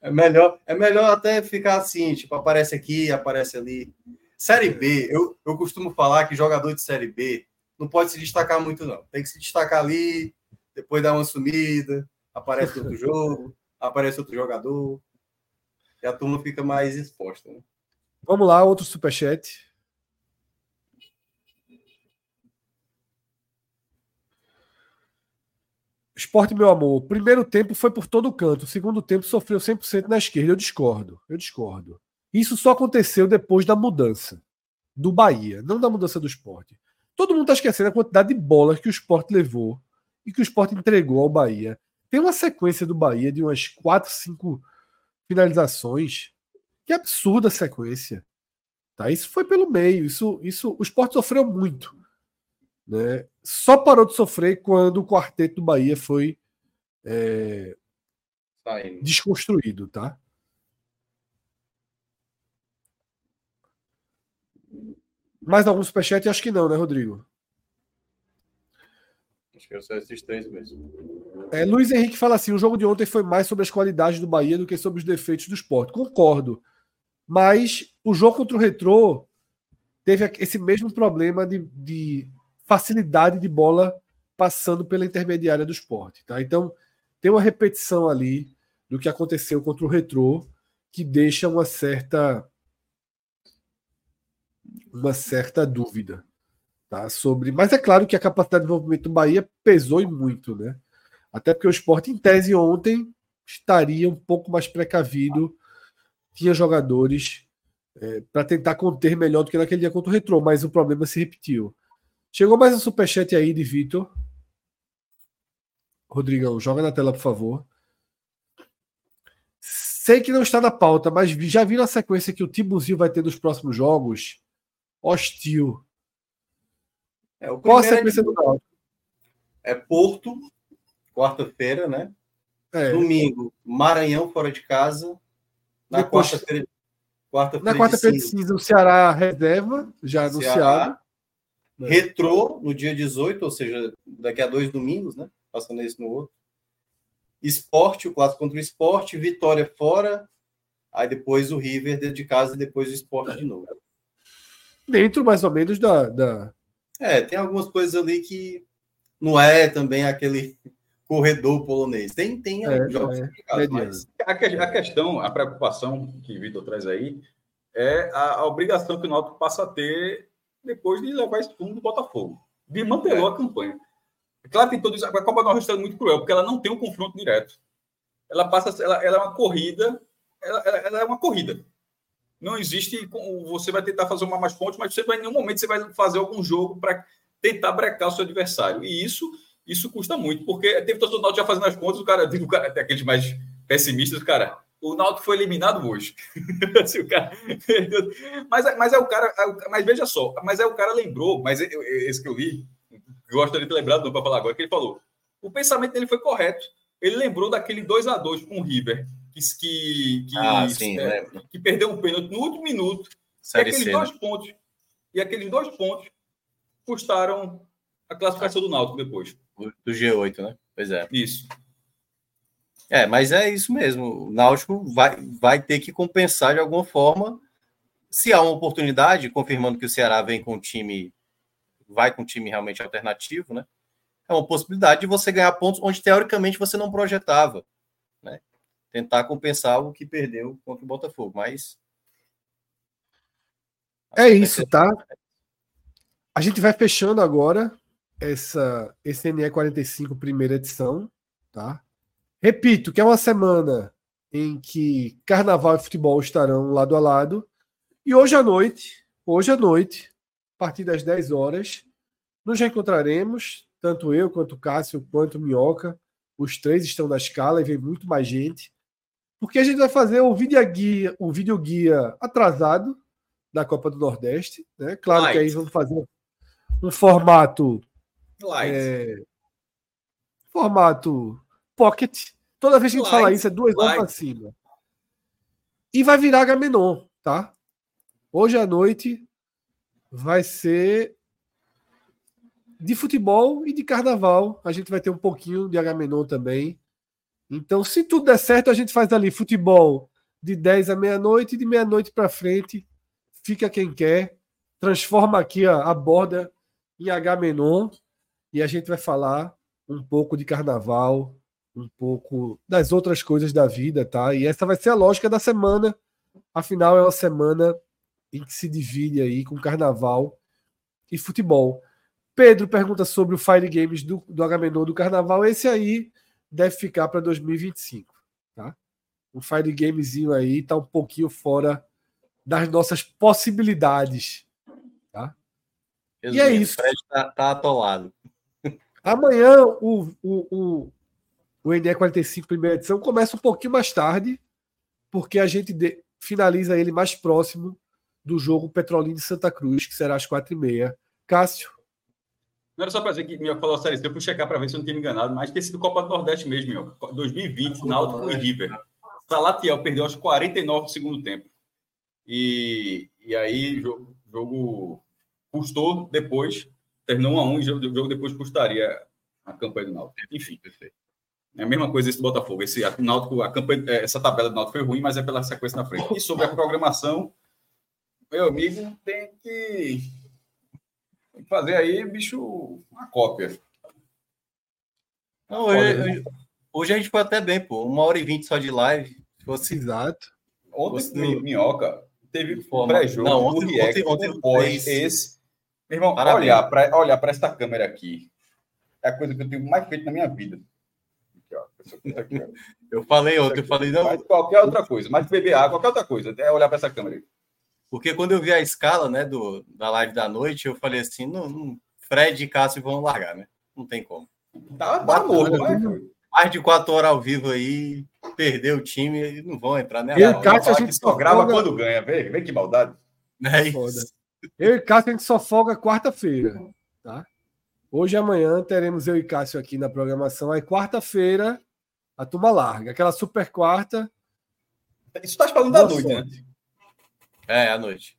É melhor, é melhor até ficar assim, tipo, aparece aqui, aparece ali. Série B, eu, eu costumo falar que jogador de Série B não pode se destacar muito, não. Tem que se destacar ali, depois dar uma sumida, aparece outro [LAUGHS] jogo, aparece outro jogador, e a turma fica mais exposta. Né? Vamos lá, outro superchat. Esporte, meu amor, primeiro tempo foi por todo canto, o segundo tempo sofreu 100% na esquerda. Eu discordo, eu discordo. Isso só aconteceu depois da mudança do Bahia, não da mudança do esporte. Todo mundo está esquecendo a quantidade de bolas que o esporte levou e que o esporte entregou ao Bahia. Tem uma sequência do Bahia de umas 4, 5 finalizações. Que absurda sequência. Tá? Isso foi pelo meio. Isso, isso, o esporte sofreu muito. Né? Só parou de sofrer quando o quarteto do Bahia foi é, desconstruído. Tá? Mais algum superchat? Acho que não, né, Rodrigo? Acho que são esses três mesmo. É, Luiz Henrique fala assim: o jogo de ontem foi mais sobre as qualidades do Bahia do que sobre os defeitos do esporte. Concordo. Mas o jogo contra o Retrô teve esse mesmo problema de, de facilidade de bola passando pela intermediária do esporte. Tá? Então, tem uma repetição ali do que aconteceu contra o Retrô que deixa uma certa uma certa dúvida tá, sobre. Mas é claro que a capacidade de desenvolvimento do Bahia pesou e muito, né? Até porque o esporte, em tese, ontem estaria um pouco mais precavido, tinha jogadores é, para tentar conter melhor do que naquele dia contra o Retrô, mas o problema se repetiu. Chegou mais um superchat aí de Vitor. Rodrigão, joga na tela, por favor. Sei que não está na pauta, mas já vi na sequência que o Tibuzinho vai ter nos próximos jogos hostil. É, o Qual a é sequência de- do Náutico? é Porto, quarta-feira, né? É, Domingo, Maranhão fora de casa. Na quarta-feira. Quarta-feira na quarta-feira de de cinza, cinza, o Ceará reserva, já anunciado. Ceará. É. Retrô no dia 18, ou seja, daqui a dois domingos, né? Passando esse no outro. Esporte, o clássico contra o esporte, Vitória fora. Aí depois o River dentro de casa e depois o esporte de novo. Dentro, mais ou menos, da. da... É, tem algumas coisas ali que não é também aquele corredor polonês. Tem, tem É, jogos é, mas A, que- a questão, a preocupação que o Vitor traz aí é a, a obrigação que o Náutico passa a ter depois de levar esse fundo do Botafogo, de manter a campanha. É Claro que isso, a Copa do Nordeste é muito cruel, porque ela não tem um confronto direto. Ela passa, a ser- ela, ela é uma corrida, ela, ela- ela é uma corrida. Não existe, você vai tentar fazer uma mais pontos, mas você vai, em nenhum momento você vai fazer algum jogo para tentar brecar o seu adversário. E isso, isso custa muito, porque teve todo o Náutico já fazendo as contas, o cara, o cara aqueles mais pessimistas, cara, o Náutico foi eliminado hoje. [LAUGHS] Assim, o cara- mas, mas é o cara, é o- mas veja só, mas é o cara lembrou, mas esse que eu li, gostaria de ter lembrado para falar agora, que ele falou. O pensamento dele foi correto. Ele lembrou daquele 2 a 2 com o River, que, que, Ah, sim, é, que perdeu um pênalti no último minuto. E Série aqueles C. dois né? pontos. E aqueles dois pontos custaram a classificação do Náutico depois. Do do G8, né? Pois é. Isso. É, mas é isso mesmo. O Náutico vai, vai ter que compensar de alguma forma. Se há uma oportunidade, confirmando que o Ceará vem com um time, vai com um time realmente alternativo, né? É uma possibilidade de você ganhar pontos onde teoricamente você não projetava, né? Tentar compensar o que perdeu contra o Botafogo, mas É isso, tá? A gente vai fechando agora essa esse NE 45 primeira edição, tá? Repito que é uma semana em que carnaval e futebol estarão lado a lado. E hoje à noite, hoje à noite, a partir das 10 horas, nos reencontraremos, tanto eu quanto o Cássio, quanto o Minhoca. Os três estão na escala e vem muito mais gente. Porque a gente vai fazer o vídeo guia, o vídeo guia atrasado da Copa do Nordeste, né? Claro que Light. aí vamos fazer um formato Light. é, formato pocket. Toda vez que a gente fala Light, isso, é duas horas para cima. E vai virar Gamenon, tá? Hoje à noite vai ser de futebol e de carnaval. A gente vai ter um pouquinho de Agamenon também. Então, se tudo der certo, a gente faz ali futebol de 10 à meia-noite e de meia-noite para frente. Fica quem quer. Transforma aqui a, a borda em Agamenon e a gente vai falar um pouco de carnaval, um pouco das outras coisas da vida, tá? E essa vai ser a lógica da semana. Afinal, é uma semana em que se divide aí com carnaval e futebol. Pedro pergunta sobre o Fire Games do, do Agamenon do carnaval. Esse aí deve ficar para 2025, tá? O Fire Gamezinho aí tá um pouquinho fora das nossas possibilidades. E é isso. O Fred tá, tá atolado. Amanhã o, o, o, o NE 45 primeira edição começa um pouquinho mais tarde, porque a gente de- finaliza ele mais próximo do jogo Petrolina de Santa Cruz, que será às quatro e meia. Cássio, Não era só para dizer que Minhoca falou C, eu fui checar para ver se eu não tinha me enganado, mas tem sido Copa do Nordeste mesmo, Minhoca. 2020, Náutico e River. Salatiel perdeu aos 49 do segundo tempo. E, e aí, jogo, jogo custou depois, terminou 1 a 1 e o jogo depois custaria a campanha do Náutico. Enfim, perfeito. É a mesma coisa esse do Botafogo. Esse, a, Náutico, a campanha, eh, essa tabela do Náutico foi ruim, mas é pela sequência na frente. E sobre a programação, meu amigo, tem que tem que fazer aí, bicho, uma cópia. Não, hoje, hoje- a gente foi até bem, pô. Uma hora e vinte só de live. Se fosse exato. Ontem, Você- Mi- Minhoca, teve pré-jogo, Não, ontem- react, ontem- ontem pós, esse. Meu irmão, Parabéns. olhar para olhar para esta câmera aqui é a coisa que eu tenho mais feito na minha vida. Aqui, ó. Essa coisa aqui, ó. [LAUGHS] Eu falei ontem, eu falei, não, Mais qualquer outra coisa, mais beber água, qualquer outra coisa, é olhar para essa câmera aí. Porque quando eu vi a escala, né, do, da live da noite, eu falei assim, não, não- Fred e Cássio vão largar, né? Não tem como. Tá, tá morto, né? Mais de quatro horas ao vivo aí, perdeu o time, e não vão entrar, né? Eu e Cássio, a gente que só grava quando ganha, vê, vê que maldade. é Foda. Eu e Cássio a gente só folga quarta-feira, tá? Hoje e amanhã teremos eu e Cássio aqui na programação. Aí quarta-feira a turma larga, aquela super quarta. Isso tá falando da noite, né? É, à noite.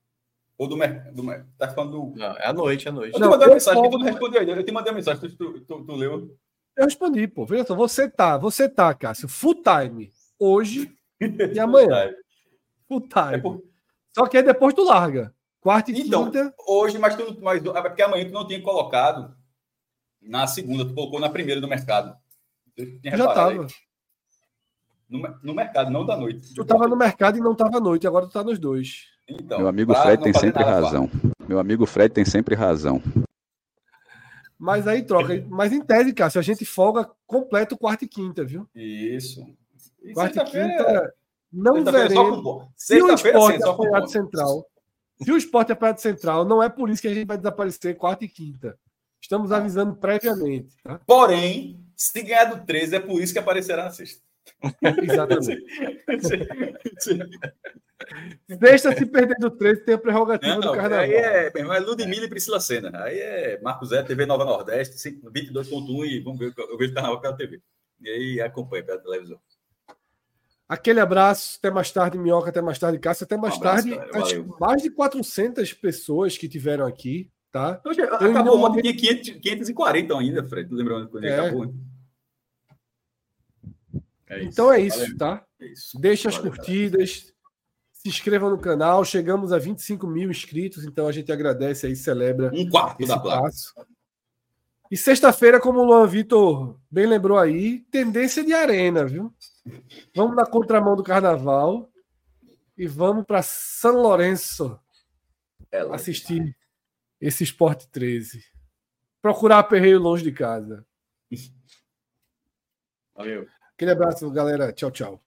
Ou do mercado. Tá falando do. Não, é à noite, é à noite. Eu te Não, mandei uma mensagem que tu não respondeu ainda. Eu te mandei uma mensagem, tu, tu, tu, tu leu. Eu respondi, pô. Veja só, você tá, você tá, Cássio, full time hoje [LAUGHS] e amanhã. Full time. É por- Só que aí depois tu larga. Quarta e Então, quinta. Hoje, mas tu mas, é porque amanhã tu não tinha colocado na segunda, tu colocou na primeira do mercado. Já tava. No, mer- no mercado, não da noite. Tu tava no mercado e não tava à noite, agora tu tá nos dois. Então, Meu amigo Fred tem sempre nada, razão. Meu amigo Fred tem sempre razão. Mas aí troca. Mas em tese, Cássio, a gente folga completo quarta e quinta, viu? Isso. E Quarta e sexta-feira- quinta não sexta-feira só veremos. com- Se o esporte sim, só com apanhar ponto. de central, se o esporte de central, não é por isso que a gente vai desaparecer quarta e quinta. Estamos avisando previamente, tá? Porém, se ganhar do 13, é por isso que aparecerá na sexta. Exatamente. [LAUGHS] Sexta, se perder do 13, tem a prerrogativa Não, do carnaval. aí é, meu irmão, é Ludmilla e Priscila Senna. Aí é Marcos Zé, TV Nova Nordeste, 22.1 e vamos ver, eu vejo o carnaval pela TV. E aí acompanha pela televisão. Aquele abraço, até mais tarde, Minhoca, até mais tarde, Cássio, até mais Um abraço, tarde. mais de 400 pessoas que tiveram aqui, tá? Hoje, acabou não- ontem, tinha 500, 540 ainda, Fred. Lembrando quando É. acabou? É Então é isso, Valeu. tá? É isso. Deixe as Valeu, curtidas, se inscreva no canal. Chegamos a 25 mil inscritos, então a gente agradece aí, celebra Um quarto esse da passo. E sexta-feira, como o Luan Vitor bem lembrou aí, tendência de arena, viu? Vamos na contramão do carnaval e vamos para São Lourenço É assistir esse Sport 13. Procurar aperreio longe de casa. Valeu. Aquele abraço, galera. Tchau, tchau.